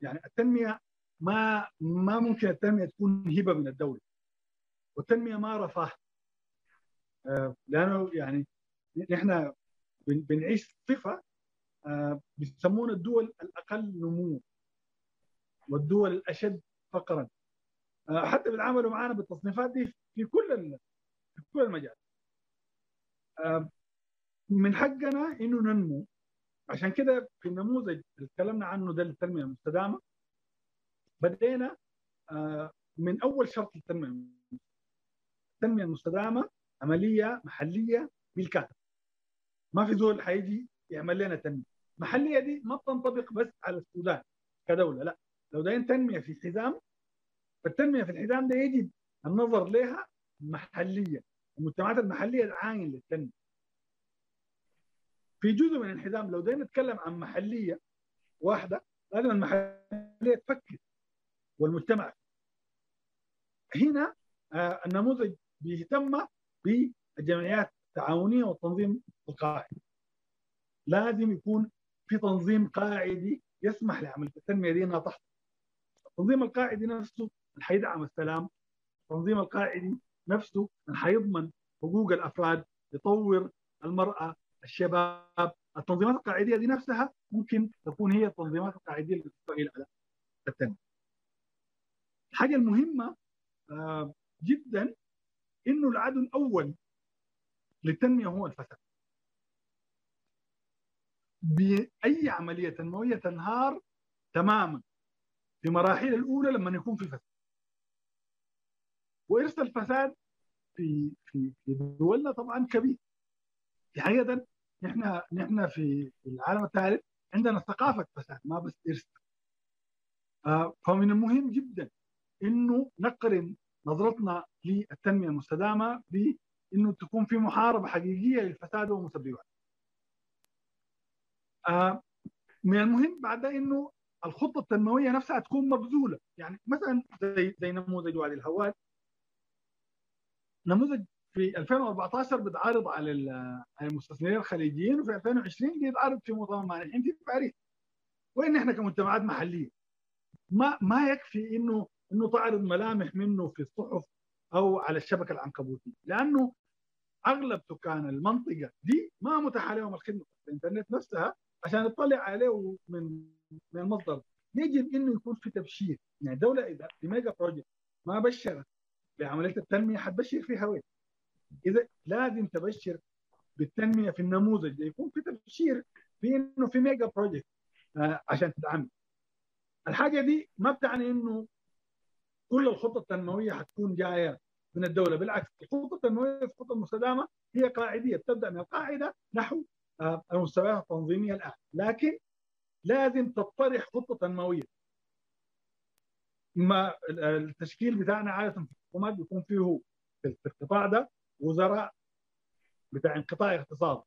يعني التنمية ما ما ممكن التنمية تكون هبه من الدولة. والتنمية ما رفاه. لأنه يعني نحن بنعيش صفة بيسمونا الدول الأقل نمو والدول الأشد فقرا. حتى بيتعاملوا معنا بالتصنيفات دي في كل في كل المجال من حقنا إنه ننمو. عشان كده في النموذج اللي تكلمنا عنه ده التنمية المستدامة بدينا من أول شرط للتنميه التنمية المستدامة عملية محلية بالكامل ما في زول حيجي يعمل لنا تنمية. محلية دي ما بتنطبق بس على السودان كدولة لا. لو داين تنمية في حزام فالتنمية في الحزام ده يجب النظر لها محلية. المجتمعات المحلية عاين للتنمية. في جزء من الانحزام لو دايما نتكلم عن محلية واحدة لازم المحلية تفكر. والمجتمع. هنا آه النموذج بيهتم بالجمعيات التعاونيه والتنظيم القاعدي لازم يكون في تنظيم قاعدي يسمح لعمليه التنميه دي إنها تحصل. التنظيم القاعدي نفسه حيدعم السلام. التنظيم القاعدي نفسه حيضمن حقوق الأفراد يطور المرأة الشباب. التنظيمات القاعدية دي نفسها ممكن تكون هي التنظيمات القاعدية اللي تستقيل على التنمية. الحاجة المهمة آه جدا إنه العدو الأول للتنمية هو الفساد. بأي عملية تنموية تنهار تماما في مراحل الأولى لما يكون في فساد. وإرث الفساد في في في دولنا طبعا كبير. حقيقه نحن نحن في العالم الثالث عندنا ثقافة فساد ما بس إرث آه فمن المهم جدا إنه نقرن نظرتنا للتنمية المستدامة بإنه تكون في محاربة حقيقية للفساد ومسبباته. آه من المهم بعد إنه الخطة التنموية نفسها تكون مبذولة، يعني مثلا زي زي نموذج وادي الهواد. نموذج في 2014 بيتعرض على المستثمرين الخليجيين وفي 2020 بيتعرض في مؤتمر مانحين في باريس. وإن إحنا كمجتمعات محلية. ما ما يكفي إنه إنه تعرض ملامح منه في الصحف أو على الشبكة العنكبوتية لأنه اغلب سكان المنطقة دي ما متاح لهم الخدمة الإنترنت نفسها عشان يطلع عليه من من المصدر يجب إنه يكون في تبشير يعني الدولة إذا في mega project ما بشرت بعملية التنمية حتبشر فيها وين؟ إذا لازم تبشر بالتنمية في النموذج يكون في تبشير في إنه في mega project آه عشان تدعم الحاجة دي ما بتعني إنه كل الخطط التنموية حتكون جاية من الدولة. بالعكس الخطط التنموية في المستدامة هي قاعدية بتبدا من القاعدة نحو آه المستويات التنظيمية الآن. لكن لازم تطرح خطة تنموية. ما التشكيل بتاعنا عادة في الحكومات بيكون فيه في القطاع ده وزراء بتاع انقطاع اقتصادي.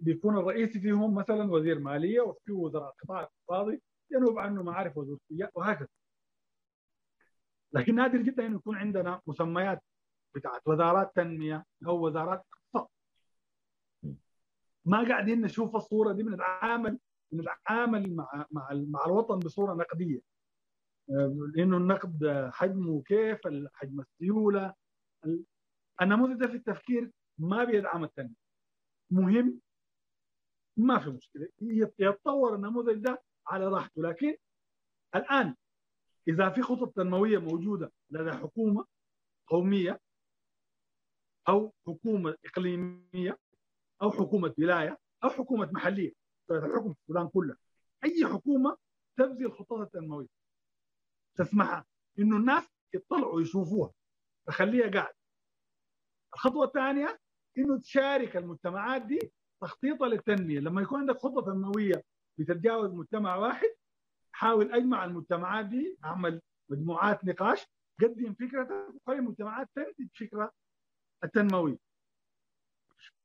بيكون الرئيسي فيهم مثلا وزير مالية وفيه وزراء قطاع اقتصادي ينوب عنه معارف وزاريه وهكذا. لكن نادر جدا إنه يكون عندنا مسميات بتاعت وزارات تنمية أو وزارات اقتصاد ما قاعدين نشوف الصورة دي بنتعامل بنتعامل مع مع مع الوطن بصورة نقدية. لأنه النقد حجمه كيف حجم السيولة. النموذج ده في التفكير ما بيدعم التنمية. مهم. ما في مشكلة. يتطور النموذج ده على راحته. لكن الآن إذا في خطط تنموية موجودة لدى حكومة قومية أو حكومة إقليمية أو حكومة ولاية أو حكومة محلية الحكم في السودان كله. أي حكومة تبذل الخطط التنموية. تسمحها إنه الناس يطلعوا يشوفوها. تخليها قاعد. الخطوة الثانية إنه تشارك المجتمعات دي تخطيطها للتنمية. لما يكون عندك خطة تنموية بتتجاوز مجتمع واحد حاول أجمع المجتمعات دي أعمل مجموعات نقاش قدم فكرتك وخلي المجتمعات تنتج فكره التنموية.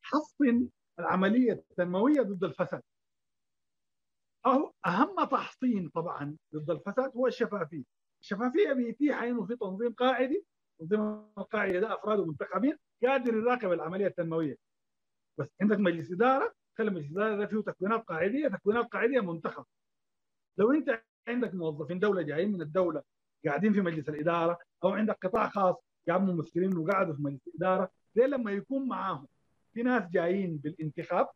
حصن العملية التنموية ضد الفساد. أو أهم تحصين طبعا ضد الفساد هو الشفافية. الشفافية بيتيح انه في تنظيم قاعدي تنظيم القاعده ده افراد منتخبين قادر يراقب العملية التنموية. بس عندك مجلس إدارة خلي مجلس الاداره ده فيه تكوينات قاعدية تكوينات قاعدية منتخب. لو انت عندك موظفين دولة جايين من الدولة قاعدين في مجلس الإدارة أو عندك قطاع خاص جاب ممثلين وقعدوا في مجلس الإدارة زي لما يكون معاهم في ناس جايين بالانتخاب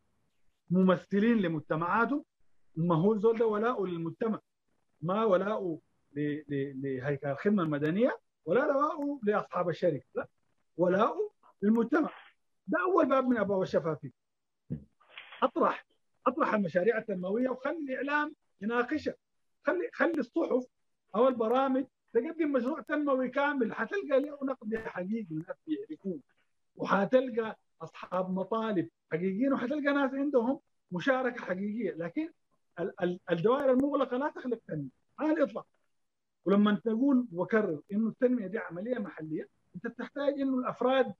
ممثلين لمجتمعاتهم ما هو زول ده ولاءه للمجتمع ما ولاءه لهيكل الخدمة المدنية ولا ولاءه لأصحاب الشركة لا ولاءه للمجتمع. ده أول باب من أبواب الشفافية. اطرح أطرح المشاريع التنموية وخلي الإعلام يناقشها. خلي خلي الصحف أو البرامج تقدم مشروع تنموي كامل حتلقى له نقد حقيقي الناس بيعرفوه وحتلقى أصحاب مطالب حقيقيين وحتلقى ناس عندهم مشاركة حقيقية. لكن الدوائر المغلقة لا تخلق تنمية. على الاطلاق ولما تقول وكرر إنه التنمية دي عملية محلية أنت تحتاج إنه الأفراد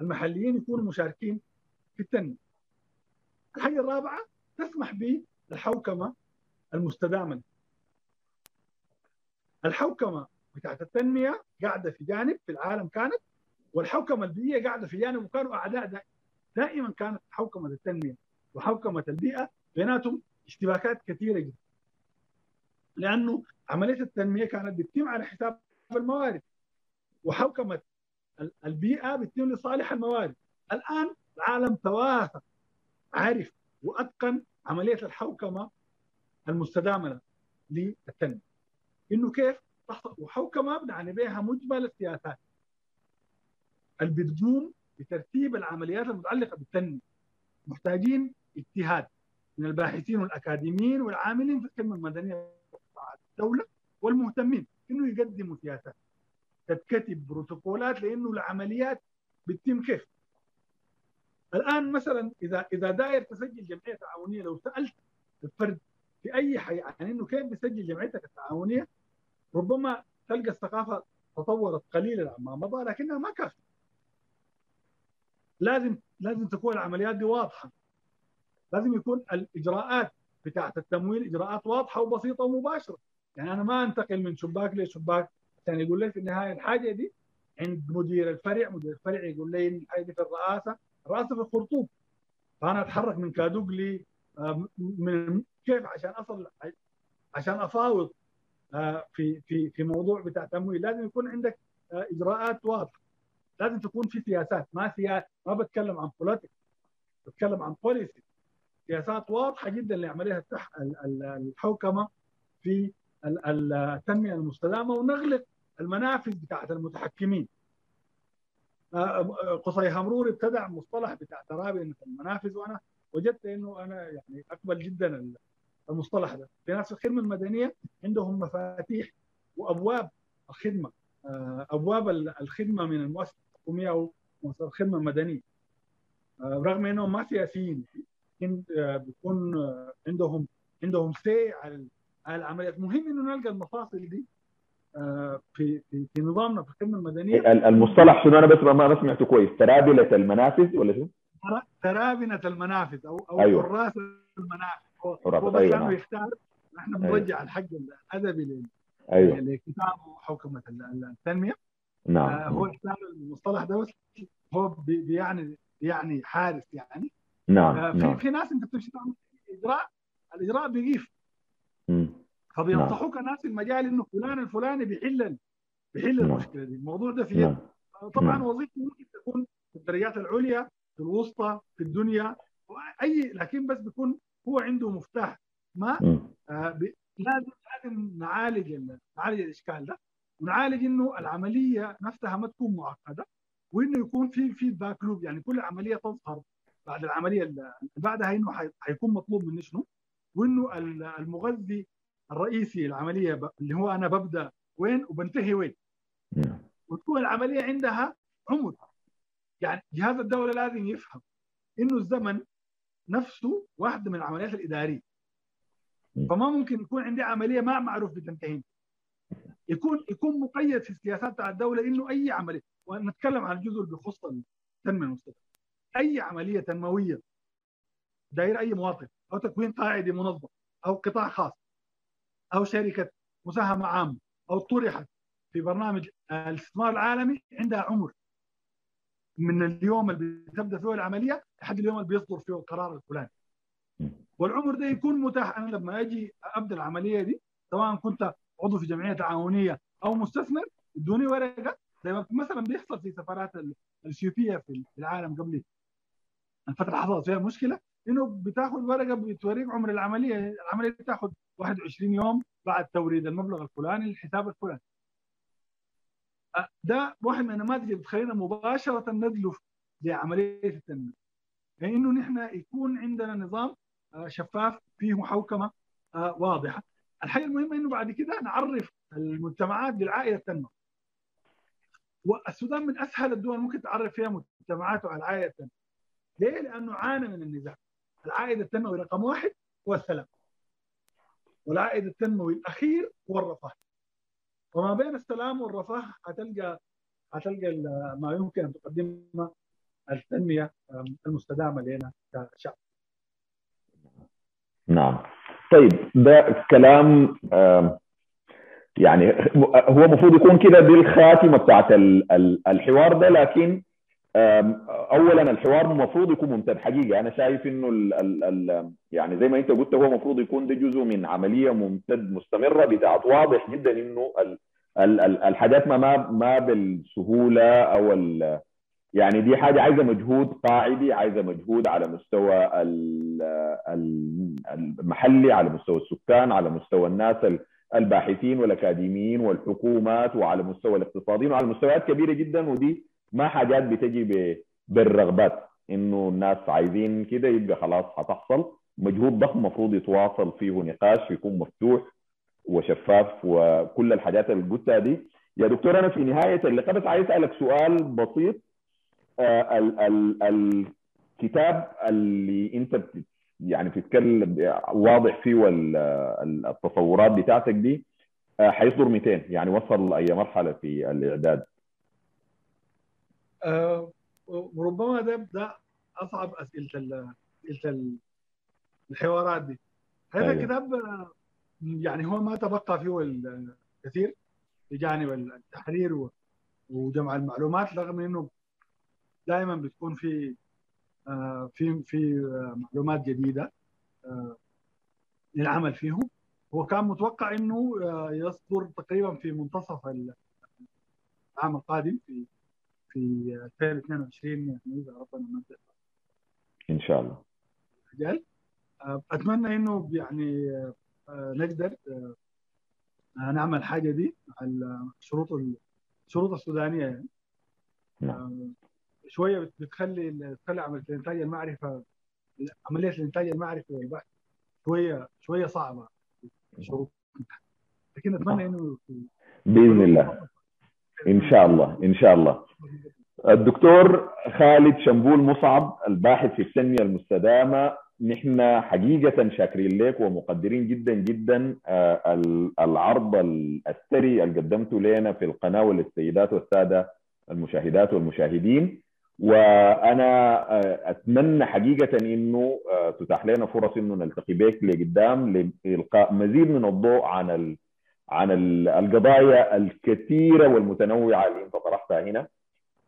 المحليين يكونوا مشاركين في التنمية. الحاجة الرابعة تسمح بالحوكمة المستدامة. الحوكمة بتاعت التنمية قاعدة في جانب في العالم كانت والحوكمة البيئية قاعدة في جانب وكانوا أعداء دائما, دائما كانت حوكمة التنمية وحوكمة البيئة بيناتهم اشتباكات كثيرة جدا. لأنه عملية التنمية كانت بتتم على حساب الموارد وحوكمة البيئة بتتم لصالح الموارد الآن العالم توافق عرف وأتقن عملية الحوكمة المستدامه للتنمية. إنه كيف؟ وحوكمة بنعني بها مجمل السياسات. اللي بتقوم بترتيب العمليات المتعلقة بالتنمية. محتاجين اجتهاد من الباحثين والأكاديميين والعاملين في الخدمة المدنية الدولة والمهتمين. إنه يقدموا سياسات تتكتب بروتوكولات لإنه العمليات بتتم كيف؟ الآن مثلا إذا إذا داير تسجل جمعية تعاونية لو سألت الفرد في أي حي عن إنه كيف بيسجل جمعيتك التعاونية ربما تلقى الثقافة تطورت قليلا عما مضى لكنها ما كافية. لازم لازم تكون العمليات دي واضحة. لازم يكون الإجراءات بتاعت التمويل إجراءات واضحة وبسيطة ومباشرة. يعني أنا ما أنتقل من شباك لشباك عشان يقول لي في النهاية الحاجة دي عند مدير الفرع مدير الفرع يقول لي الحاجة دي في الرئاسة الرئاسة في الخرطوم فأنا أتحرك من كادوق من كيف؟ عشان اصل عشان أفاوض في في في موضوع بتاع تمويل لازم يكون عندك إجراءات واضحة. لازم تكون في سياسات ما سياسات ما بتكلم عن بوليتيك بتكلم عن بوليسي سياسات واضحة جدا لعمليه الحوكمة في التنمية المستدامة ونغلق المنافذ بتاعت المتحكمين. قصي همرور ابتدع مصطلح بتاع ترابنه المنافذ وأنا وجدت إنه أنا يعني أقبل جدا المصطلح ده. في ناس الخدمة المدنية عندهم مفاتيح وأبواب الخدمة أبواب الخدمة من المؤسسة الحكومية أو مؤسسة الخدمة المدنية. رغم انهم ما سياسيين بيكون عندهم عندهم سي على العمليات. مهم إنه نلقى المفاصل دي في في في نظامنا في الخدمة المدنية. المصطلح شنو؟ أنا بس ما سمعته كويس. ترابلة المنافذ ولا شنو؟ ترابنة المنافذ أو أو أيوة. حراس المنافذ هو, بس أيوة، كانوا نعم. يختار أيوة. بنرجع الحق الأدبي لل- أيوه لكتابه حوكمه التنمية آه، نعم هو اختار المصطلح ده بس هو بي- بيعني يعني حارس يعني آه، نعم في نعم في ناس أنت بتمشي تعمل إجراء الإجراء بيقيف. فبينصحوك الناس في المجال إنه فلان الفلاني بيحل بيحل نعم. المشكلة دي الموضوع ده في نعم طبعا نعم. وظيفته ممكن تكون في الدرجات العليا في الوسطى في الدنيا أي لكن بس بيكون هو عنده مفتاح. ما. آه، ب- لازم لازم نعالج ال- نعالج الإشكال ده ونعالج إنه العملية نفسها ما تكون معقدة وإنه يكون في فيدباك لوب يعني كل عمليه تظهر بعد العملية اللي بعدها إنه حي- حيكون مطلوب مني شنو؟ وإنه ال- المغذي الرئيسي العملية ب- اللي هو أنا ببدأ وين وبنتهي وين. وتكون العملية عندها عمر. يعني جهاز الدولة لازم يفهم إنه الزمن نفسه واحدة من العمليات الإدارية. فما ممكن يكون عندي عملية ما معروف بتنتهي يكون يكون مقيد في السياسات بتاع الدولة إنه أي عمليه ونتكلم عن الجزء اللي بيخص التنميه المستدامه أي عملية تنموية داير أي مواطن أو تكوين قاعدي منظم أو قطاع خاص أو شركة مساهمة عامة أو طرحت في برنامج الاستثمار العالمي عندها عمر. من اليوم اللي بتبدا فيه العملية لحد اليوم اللي بيصدر فيه القرار الفلاني. والعمر ده يكون متاح. أنا لما أجي أبدأ العملية دي سواء كنت عضو في جمعية تعاونية أو مستثمر ادوني ورقة زي ما مثلا بيحصل في سفارات ال- الاثيوبيه في العالم قبل الفترة حصلت فيها مشكلة إنه بتاخذ ورقة بتوريك عمر العملية. العملية بتاخذ 21 يوم بعد توريد المبلغ الفلاني للحساب الفلاني. ده واحد من النماذج اللي بتخلينا مباشرة ندلف لعملية التنمية. لأنه نحن يكون عندنا نظام آه، شفاف فيه حوكمه آه، واضحة. الحاجة المهمة إنه بعد كده نعرف المجتمعات بالعائلة التنمية. والسودان من أسهل الدول ممكن تعرف فيها مجتمعاته على العائلة التنمية. ليه؟ لأنه عانى من النزاع. العائد التنموي رقم واحد هو السلام. والعائد التنموي الأخير هو الرفاه. وما بين السلام والرفاه هتلقى هتلقى ما يمكن أن تقدمه التنمية المستدامة لنا كشعب. نعم. طيب ده كلام يعني هو المفروض يكون كده دي الخاتمه بتاعت ال- ال- الحوار ده لكن اولا الحوار المفروض يكون ممتد حقيقة أنا شايف إنه ال ال ال يعني زي ما أنت قلت هو المفروض يكون ده جزء من عملية ممتد مستمرة بتاعت واضح جدا إنه ال ال ال الحاجات ما ما بالسهولة أو يعني دي حاجة عايزة مجهود قاعدي عايزة مجهود على مستوى ال- ال- المحلي على مستوى السكان على مستوى الناس ال- الباحثين والأكاديميين والحكومات وعلى مستوى الاقتصاديين وعلى مستويات كبيرة جدا. ودي ما حاجات بتجي بالرغبات. إنه الناس عايزين كده يبقى خلاص هتحصل مجهود ضخم المفروض يتواصل فيه نقاش يكون مفتوح وشفاف وكل الحاجات اللي قلتها دي. يا دكتور أنا في نهاية اللقاء بس عايز أسألك سؤال بسيط. آه، ال ال الكتاب اللي أنت يعني بتتكلم واضح فيه التصورات بتاعتك دي آه، حيصدر 200 يعني وصل أي مرحلة في الإعداد. آه، وربما ده ده أصعب أسئلة أسئلة ال- الحوارات دي هذا أيوة. الكتاب آه، يعني هو ما تبقى فيه الكثير بجانب التحرير وجمع المعلومات رغم إنه دائما بتكون في آه، في في آه، معلومات جديدة آه، للعمل فيهم هو كان متوقع إنه آه، يصدر تقريبا في منتصف العام القادم في في 2022 يعني إذا ربنا ما انتهى إن شاء الله. الرجال آه، أتمنى إنه يعني آه، نقدر آه، نعمل حاجة دي على الشروط الشروط السودانية يعني. نعم. شوية بتخلي بتخلي عملية الإنتاج المعرفة عملية الإنتاج المعرفي والبحث شوية شوية صعبة. لكن أتمنى إنه بإذن الله. إن شاء الله إن شاء الله. الدكتور خالد شنبول مصعب الباحث في التنميه المستدامة. نحن حقيقة شاكرين لك ومقدرين جدا جدا العرض الثري اللي قدمته لنا في القناة وللسيدات والسادة المشاهدات والمشاهدين. وأنا أتمنى حقيقة إنه تتاح لنا فرص إنه نلتقي بك لقدام لإلقاء مزيد من الضوء عن عن القضايا الكثيرة والمتنوعة اللي انت طرحتها هنا.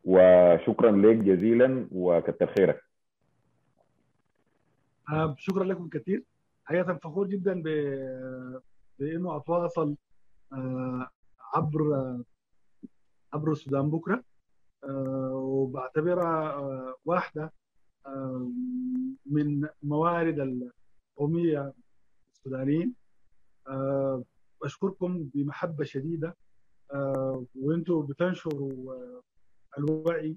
وشكرا لك جزيلا وكثر خيرك. شكرا لكم كثير حقيقة فخور جدا ب... بإنه أتواصل عبر عبر السودان بكرة. وبعتبرها واحدة من موارد القومية السودانيين. اشكركم بمحبة شديدة. وأنتم بتنشروا الوعي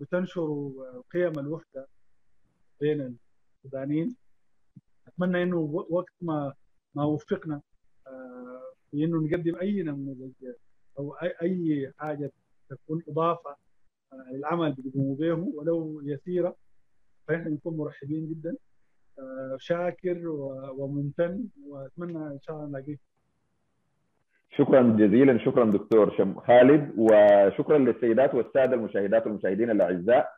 بتنشروا قيم الوحدة بين السودانيين أتمنى إنه وقت ما ما وفقنا في إنه نقدم أي نموذج أو أي حاجة تكون إضافة للعمل اللي بيقوموا به ولو يسيرة فاحنا نكون مرحبين جدا. شاكر وممتن. وأتمنى إن شاء الله نلاقيك شكرا جزيلا شكرا دكتور خالد وشكرا للسيدات والسادة المشاهدات والمشاهدين الأعزاء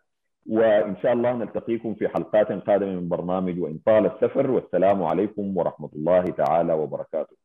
وإن شاء الله نلتقيكم في حلقات قادمة من برنامج وان طال السفر والسلام عليكم ورحمة الله تعالى وبركاته.